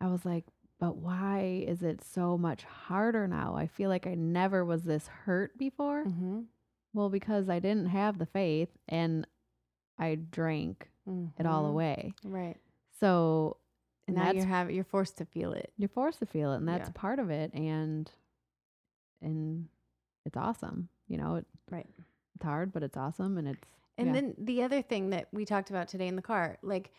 I was like, but why is it so much harder now? I feel like I never was this hurt before. Mm-hmm. Well, because I didn't have the faith and I drank it all away. Right. So and now you're have you're forced to feel it. you're forced to feel it and that's Yeah. part of it and and it's awesome. You know, it, Right. it's hard, but it's awesome and it's And Yeah. then the other thing that we talked about today in the car, like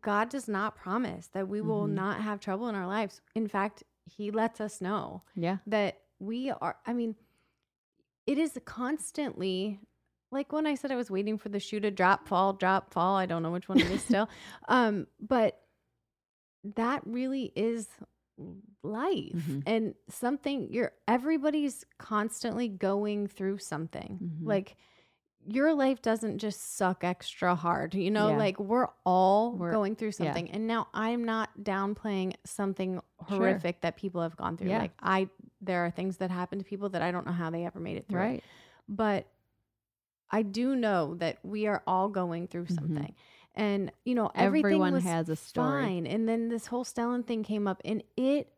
God does not promise that we will Mhm. not have trouble in our lives. In fact, he lets us know yeah. that we are I mean, it is constantly like when I said I was waiting for the shoe to drop, fall, drop, fall. I don't know which one it is still. *laughs* um, but that really is life Mhm. and something you're everybody's constantly going through something. Mhm. Like your life doesn't just suck extra hard, you know, Yeah. like we're all We're- going through yeah. something. And now I'm not downplaying something Sure. horrific that people have gone through. Yeah. Like I there are things that happen to people that I don't know how they ever made it through. Right. But I do know that we are all going through Mhm. something. And you know, everything Everyone was has a story. fine. And then this whole Stellan thing came up and it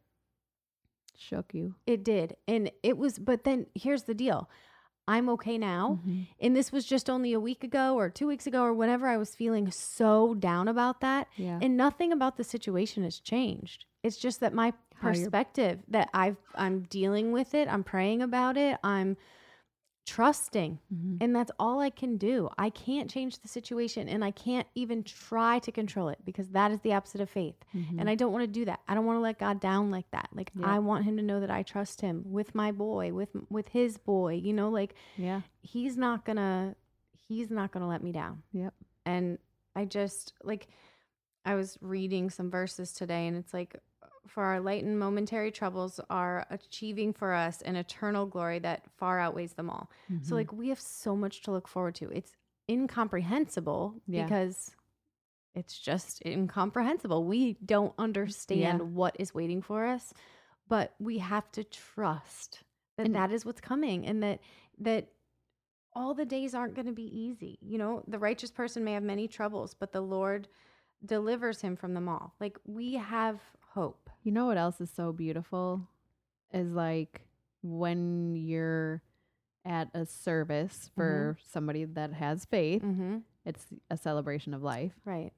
Shook you. it did. And it was but then here's the deal. I'm okay now. Mhm. And this was just only a week ago or 2 weeks ago or whenever I was feeling so down about that. Yeah. And nothing about the situation has changed. It's just that my perspective that I've I'm dealing with it, I'm praying about it, I'm trusting. Mhm. And that's all I can do. I can't change the situation and I can't even try to control it because that is the opposite of faith. Mhm. And I don't want to do that. I don't want to let God down like that. Like Yeah. I want him to know that I trust him with my boy, with with his boy, you know, like yeah. he's not going to he's not going to let me down. Yep. And I just like I was reading some verses today and it's like for our light and momentary troubles are achieving for us an eternal glory that far outweighs them all. So Mhm. like we have so much to look forward to. It's incomprehensible Yeah. because it's just incomprehensible. We don't understand Yeah. what is waiting for us, but we have to trust that And- that is what's coming and that that all the days aren't going to be easy. You know, the righteous person may have many troubles, but the Lord delivers him from them all. Like we have hope. You know what else is so beautiful? Is like when you're at a service for somebody that has faith, Mhm. it's a celebration of life. Right.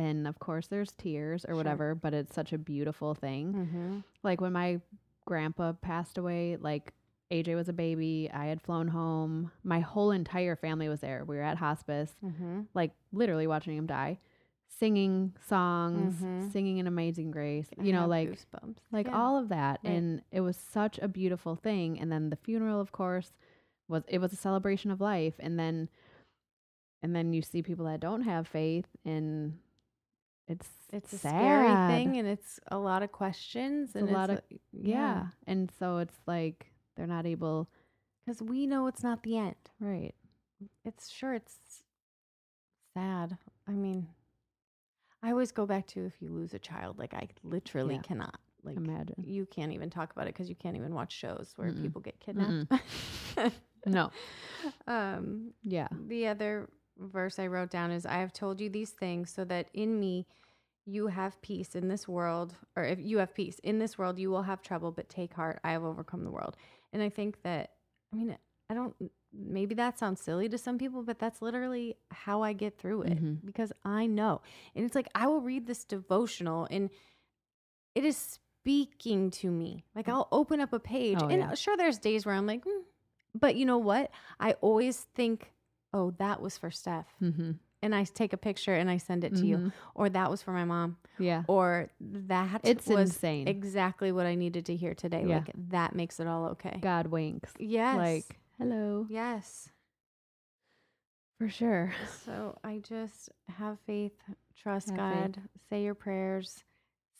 and of course there's tears or Sure. whatever, but it's such a beautiful thing. Mm-hmm. Like when my grandpa passed away, like AJ was a baby, I had flown home. My whole entire family was there. We were at hospice, Mm-hmm. like literally watching him die, singing songs, Mhm. singing an amazing grace, you know, like goosebumps. like Yeah. all of that Right. and it was such a beautiful thing and then the funeral of course was it was a celebration of life and then and then you see people that don't have faith and it's it's a scary thing, and it's a lot of questions, and a lot of- yeah. and so it's like they're not able because we know it's not the end. right It's sure it's sad. I mean, I always go back to if you lose a child, like I literally Yeah. cannot. Like imagine you can't even talk about it because you can't even watch shows where Mm-mm. people get kidnapped. *laughs* no um, yeah the other verse I wrote down is I have told you these things so that in me you have peace in this world, or if you have peace in this world, you will have trouble, but take heart, I have overcome the world. And I think that, I mean, I don't, maybe that sounds silly to some people, but that's literally how I get through it Mhm. because I know. And it's like, I will read this devotional and it is speaking to me. Like, I'll open up a page, Oh, and yeah. sure, there's days where I'm like, "Hmm." but you know what? I always think, oh, that was for Steph. mm-hmm. And I take a picture and I send it to you, or that was for my mom, yeah or that it's was insane exactly what I needed to hear today. Yeah. Like, that makes it all okay. god winks Yes. like hello yes. for sure So I just have faith, trust Have God, say your prayers,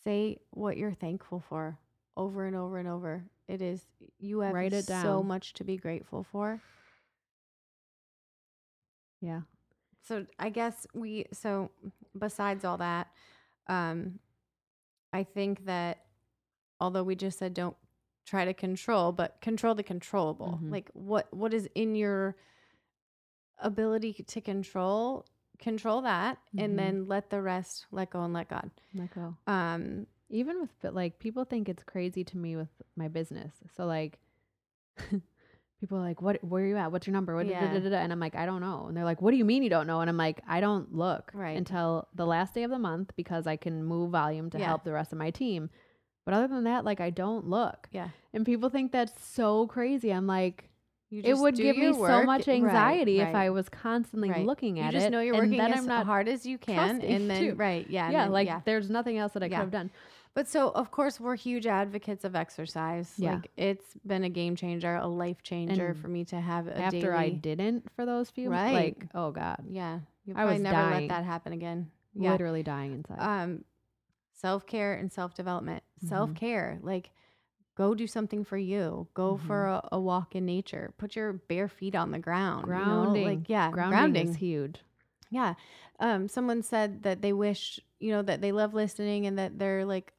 say what you're thankful for over and over and over. It is you have Write it so down. much to be grateful for. yeah So I guess we so besides all that, um I think that although we just said don't try to control, but control the controllable. Mhm. Like what what is in your ability to control, control that Mhm. and then let the rest let go and let God. let go Um even with but like people think it's crazy to me with my business so like *laughs* people are like what where are you at what's your number what Yeah. da, da, da, da," and i'm like i don't know and they're like what do you mean you don't know and i'm like i don't look Right. until the last day of the month because i can move volume to Yeah. help the rest of my team but other than that like i don't look yeah. and people think that's so crazy i'm like You it would give me your so work. much Right, anxiety if right, i was constantly right. looking at it. you just it know you're working as i'm not hard as you can and *laughs* then too. right yeah yeah then- like yeah. there's nothing else that i Yeah. could have done But so, of course, we're huge advocates of exercise. Yeah. Like, it's been a game changer, a life changer And for me to have a after i didn't for those few Right. like oh god Yeah, you I was never dying. let that happen again. Yeah. literally dying inside Um, self care and self development. Mhm. Self care, like, go do something for you. Go for Mm-hmm. a, a walk in nature. Put your bare feet on the ground. you know? grounding like yeah, grounding, grounding. is huge Yeah. Um, someone said that they wish, you know, that they love listening and that they're like,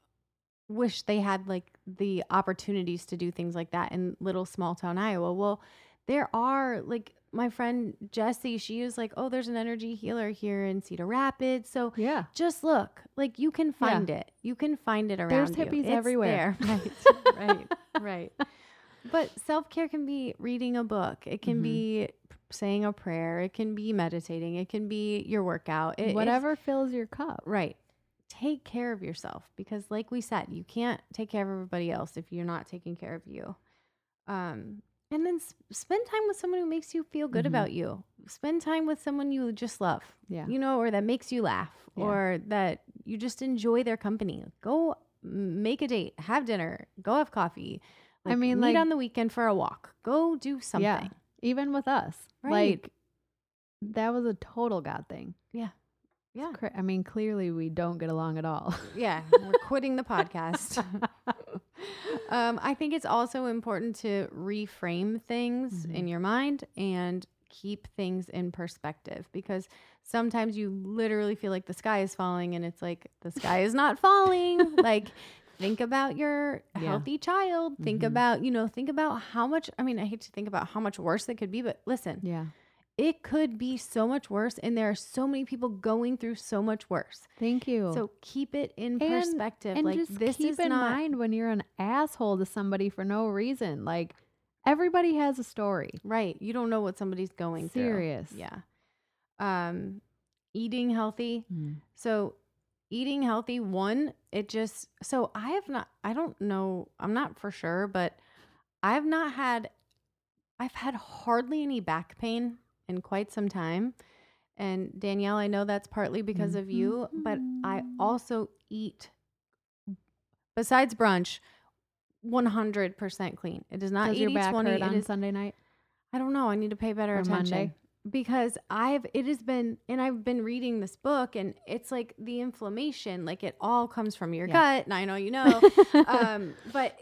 wish they had like the opportunities to do things like that in little small town Iowa. Well, there are like my friend Jessie, she was like, oh, there's an energy healer here in Cedar Rapids. So yeah just look, like you can find it. You can find it around There's you. hippies It's everywhere. *laughs* Right, right, *laughs* right. But self care can be reading a book. It can Mhm. be saying a prayer. It can be meditating. It can be your workout. It- whatever fills your cup right. Take care of yourself because, like we said, you can't take care of everybody else if you're not taking care of you. Um, and then s- spend time with someone who makes you feel good Mhm. about you. Spend time with someone you just love yeah you know, or that makes you laugh, Yeah. or that you just enjoy their company. Go make a date, have dinner, go have coffee. I mean, meet like- on the weekend for a walk. Go do something. Yeah. even with us Right. like that was a total god thing Yeah. Yeah. I mean clearly we don't get along at all Yeah, we're quitting the *laughs* podcast. *laughs* *laughs* um, I think it's also important to reframe things Mhm. in your mind and keep things in perspective because sometimes you literally feel like the sky is falling and it's like the sky is not falling. *laughs* like think about your Yeah. healthy child. Think Mhm. about, you know, think about how much I mean, I hate to think about how much worse it could be, but listen, yeah it could be so much worse and there are so many people going through so much worse. thank you So keep it in And- perspective. and like just this keep is in not mind when you're an asshole to somebody for no reason like everybody has a story right. You don't know what somebody's going through. serious through. Yeah. Um, eating healthy. So eating healthy, one, it just so I have not I don't know, I'm not for sure, but I have not had I've had hardly any back pain in quite some time. And Danielle, I know that's partly because of you, but I Mhm. also eat besides brunch 100% clean. It does not Does your back one. hurt on is Sunday night? I don't know. I need to pay better Or attention. Monday? Because I've it has been and I've been reading this book and it's like the inflammation, like it all comes from your Yeah. gut. And I know you know. *laughs* um, but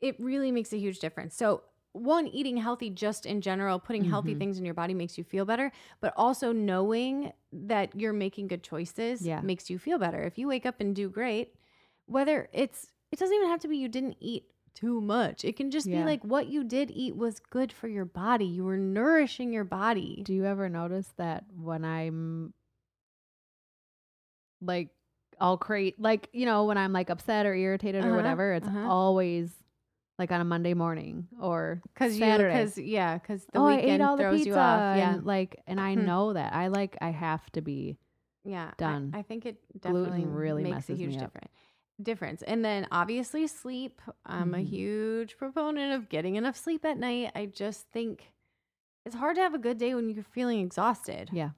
it really makes a huge difference. So one, eating healthy just in general, putting healthy Mhm. things in your body makes you feel better, but also knowing that you're making good choices Yeah. makes you feel better. If you wake up and do great, whether it's it doesn't even have to be you didn't eat too much. It can just be like what you did eat was good for your body. You were nourishing your body. Do you ever notice that when I'm like all create like you know when I'm like upset or irritated Uh-huh, or whatever, it's uh-huh. always like on a Monday morning or Cause you, Saturday. cause yeah, cause the oh, I weekend the throws pizza you off. Yeah, and like and I Hmm. know that I like I have to be yeah, done. I, think it Gluten definitely really makes a huge me difference. Difference, and then obviously sleep. I'm a Mhm. huge proponent of getting enough sleep at night. I just think it's hard to have a good day when you're feeling exhausted. Yeah.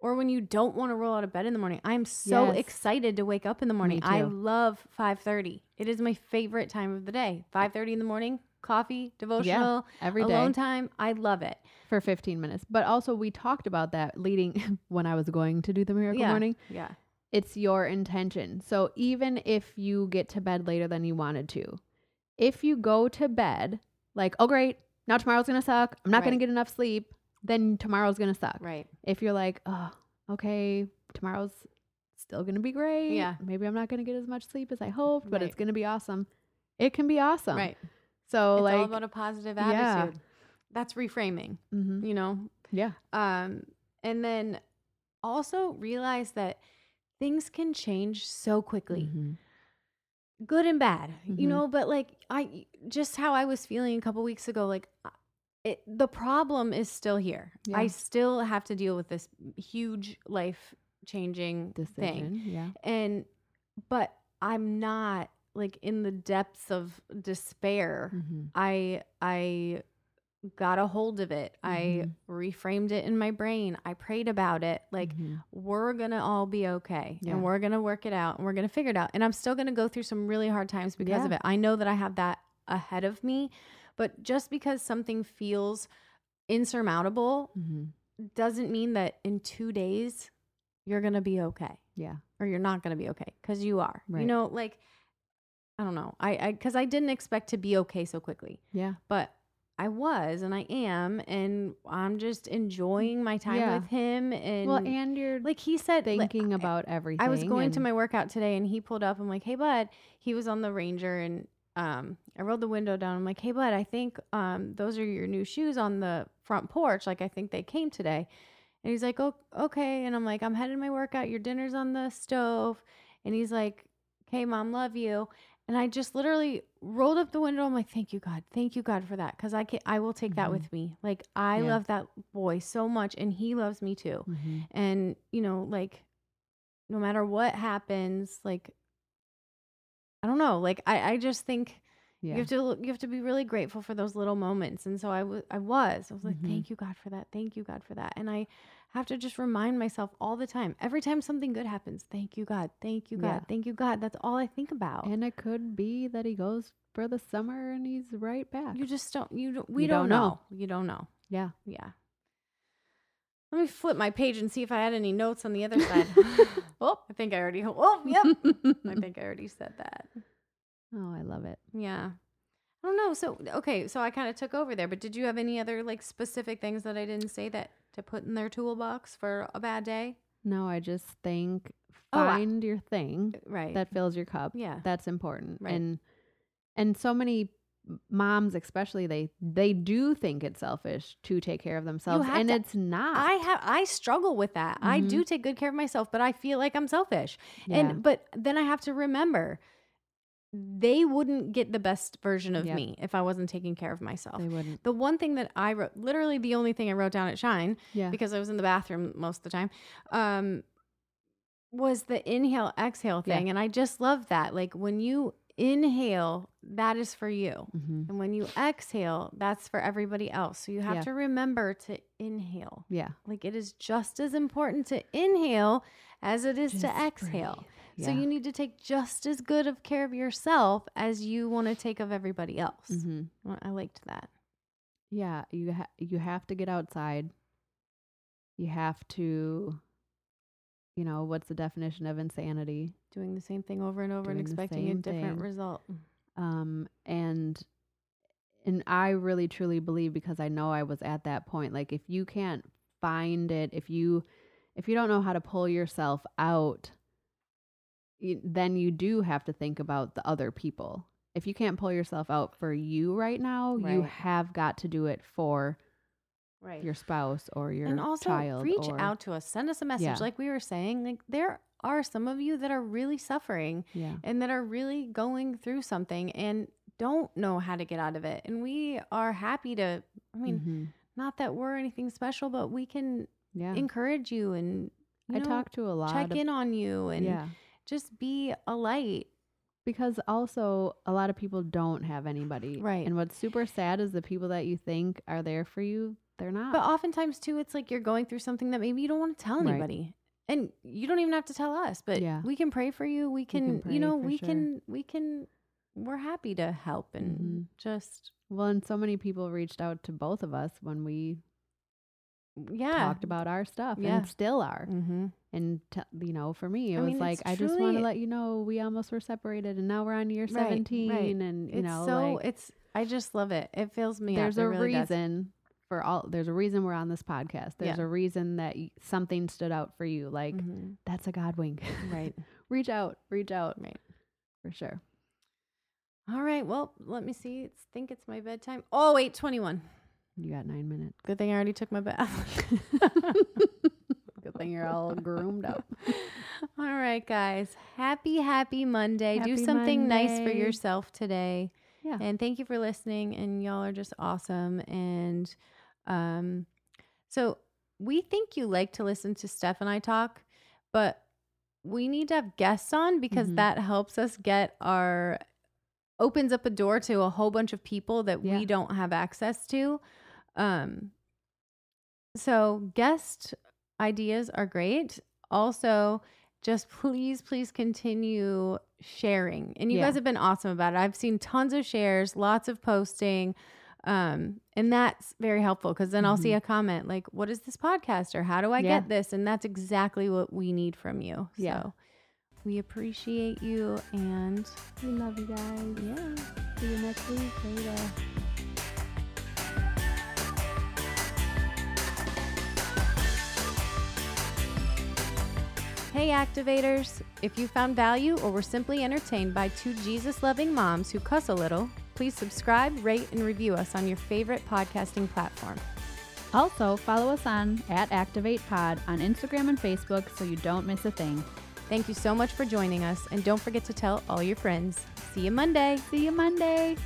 Or when you don't want to roll out of bed in the morning. I'm so Yes. excited to wake up in the morning. I love 5:30. It is my favorite time of the day. 5:30 in the morning, coffee, devotional, every day alone time. I love it. for 15 minutes. But also we talked about that leading *laughs* when I was going to do the miracle Yeah. morning. Yeah. It's your intention. So even if you get to bed later than you wanted to, if you go to bed like, "Oh great, now tomorrow's going to suck. I'm not going to get enough sleep." Then tomorrow's to suck. Right. If you're like, "Oh, okay, tomorrow's still to be great. Yeah. Maybe I'm not to get as much sleep as I hoped, but Right. it's to be awesome." It can be awesome. Right. So it's like all about a positive attitude. yeah. That's reframing, mhm. you know. Yeah. Um and then also realize that things can change so quickly. Mhm. Good and bad, you Mhm. know, but like I just how I was feeling a couple weeks ago like it, the problem is still here. I still have to deal with this huge life changing thing. Yeah. And but I'm not like in the depths of despair. Mhm. I I got a hold of it. I Mhm. reframed it in my brain. I prayed about it. Like Mhm. we're going to all be okay Yeah. and we're going to work it out and we're going to figure it out. And I'm still going to go through some really hard times because of it. I know that I have that ahead of me, but just because something feels insurmountable Mhm. doesn't mean that in 2 days you're going to be okay Yeah. or you're not going to be okay cuz you are. Right. You know, like I don't know. I I cuz I didn't expect to be okay so quickly Yeah. but I was and I am and I'm just enjoying my time Yeah. with him and well, and you're like he said thinking I- about everything. I was going to my workout today and he pulled up I'm like hey bud he was on the ranger and um I rolled the window down I'm like hey bud I think um those are your new shoes on the front porch like I think they came today and he's like oh okay and I'm like I'm heading my workout your dinner's on the stove and he's like okay mom love you and I just literally rolled up the window. I'm like, thank you, God. Thank you, God, for that. Cause I can I will take that Mhm. with me. Like I Yeah. love that boy so much and he loves me too. Mhm. And, you know, like no matter what happens, like I don't know. Like I, I just think Yeah. you have to you have to be really grateful for those little moments. And so I was I was. I was like, Mhm. thank you, God, for that. Thank you, God, for that. And I have to just remind myself all the time. Every time something good happens, thank you, God. Thank you, God. Yeah. Thank you, God. That's all I think about. and it could be that he goes for the summer and he's right back. You just don't. You don't, we You don't, don't know. know. You don't know. yeah. Yeah. Let me flip my page and see if I had any notes on the other side. *laughs* oh, I think I already. *laughs* Oh, yep. I think I already said that. Oh, I love it. Yeah. I don't know. So okay, so I kind of took over there. But did you have any other like specific things that I didn't say that to put in their toolbox for a bad day? No, I just think Oh, I- find your thing Right. that fills your cup. yeah. That's important. Right. And and so many moms especially they they do think it's selfish to take care of themselves and to- it's not. I have I struggle with that. I Mhm. do take good care of myself, but I feel like I'm selfish. yeah. And but then I have to remember they wouldn't get the best version of Yep. me if I wasn't taking care of myself. they wouldn't. The one thing that I wrote, literally the only thing I wrote down at Shine, Yeah. because I was in the bathroom most of the time, um, was the inhale exhale Yeah. thing and I just love that. Like when you inhale, that is for you. Mm-hmm. And when you exhale, that's for everybody else. So you have Yeah. to remember to inhale. Yeah. Like it is just as important to inhale as it is Just to exhale. breathe. So you need to take just as good of care of yourself as you want to take of everybody else. Mhm. Well, I liked that. Yeah, you ha- you have to get outside. You have to you know, what's the definition of insanity? Doing the same thing over and over and expecting a different thing. result. Um and and I really truly believe because I know I was at that point like if you can't find it, if you if you don't know how to pull yourself out, you, then you do have to think about the other people. If you can't pull yourself out for you right now, you have got to do it for Right. your spouse or your and also child reach or, out to us. Send us a message. Yeah. Like we were saying, like there are some of you that are really suffering yeah and that are really going through something and don't know how to get out of it. And we are happy to, I mean, Mhm. not that we're anything special, but we can yeah encourage you and you i know, talk to a lot check of, in on you and yeah just be a light. because also a lot of people don't have anybody Right. and what's super sad is the people that you think are there for you they're not But oftentimes too, it's like you're going through something that maybe you don't want to tell Right. anybody. And you don't even have to tell us, but Yeah. we can pray for you. We can, can you know, we sure. can, we can, we're happy to help and Mhm. just, well and so many people reached out to both of us when we yeah. talked about our stuff Yeah. and still are Mm-hmm. and t- you know for me it I was mean, like i just want to let you know we almost were separated and now we're on year Right, right. 17 and you It's know so, like it's, I just love it. It fills me there's up. A really does. For all there's a reason we're on this podcast there's Yeah. a reason that y- something stood out for you like Mhm. that's a god wink Right. *laughs* reach out reach out Right. for sure All right. Well, let me see. It's think it's my bedtime. Oh, wait, 21. you got nine minutes Good thing I already took my bath. *laughs* good thing you're all groomed up *laughs* All right, guys. Happy, happy Monday. Do Happy something nice for yourself today. Yeah. And thank you for listening. And y'all are just awesome. And um, so we think you like to listen to Steph and I talk, but we need to have guests on because Mhm. that helps us get our opens up a door to a whole bunch of people that Yeah. we don't have access to. Um, so guest ideas are great. Also, just please, please continue sharing. And you Yeah. guys have been awesome about it. I've seen tons of shares, lots of posting. Um, and that's very helpful because then I'll see Mhm. a comment like, What is this podcast? or How do I Yeah. get this? And that's exactly what we need from you. Yeah. So we appreciate you and we love you guys yeah. see you next week later Hey, activators! If you found value or were simply entertained by two Jesus loving moms who cuss a little, please subscribe, rate, and review us on your favorite podcasting platform. also follow us on at activate pod on instagram and facebook so you don't miss a thing Thank you so much for joining us, and don't forget to tell all your friends. See you Monday. see you monday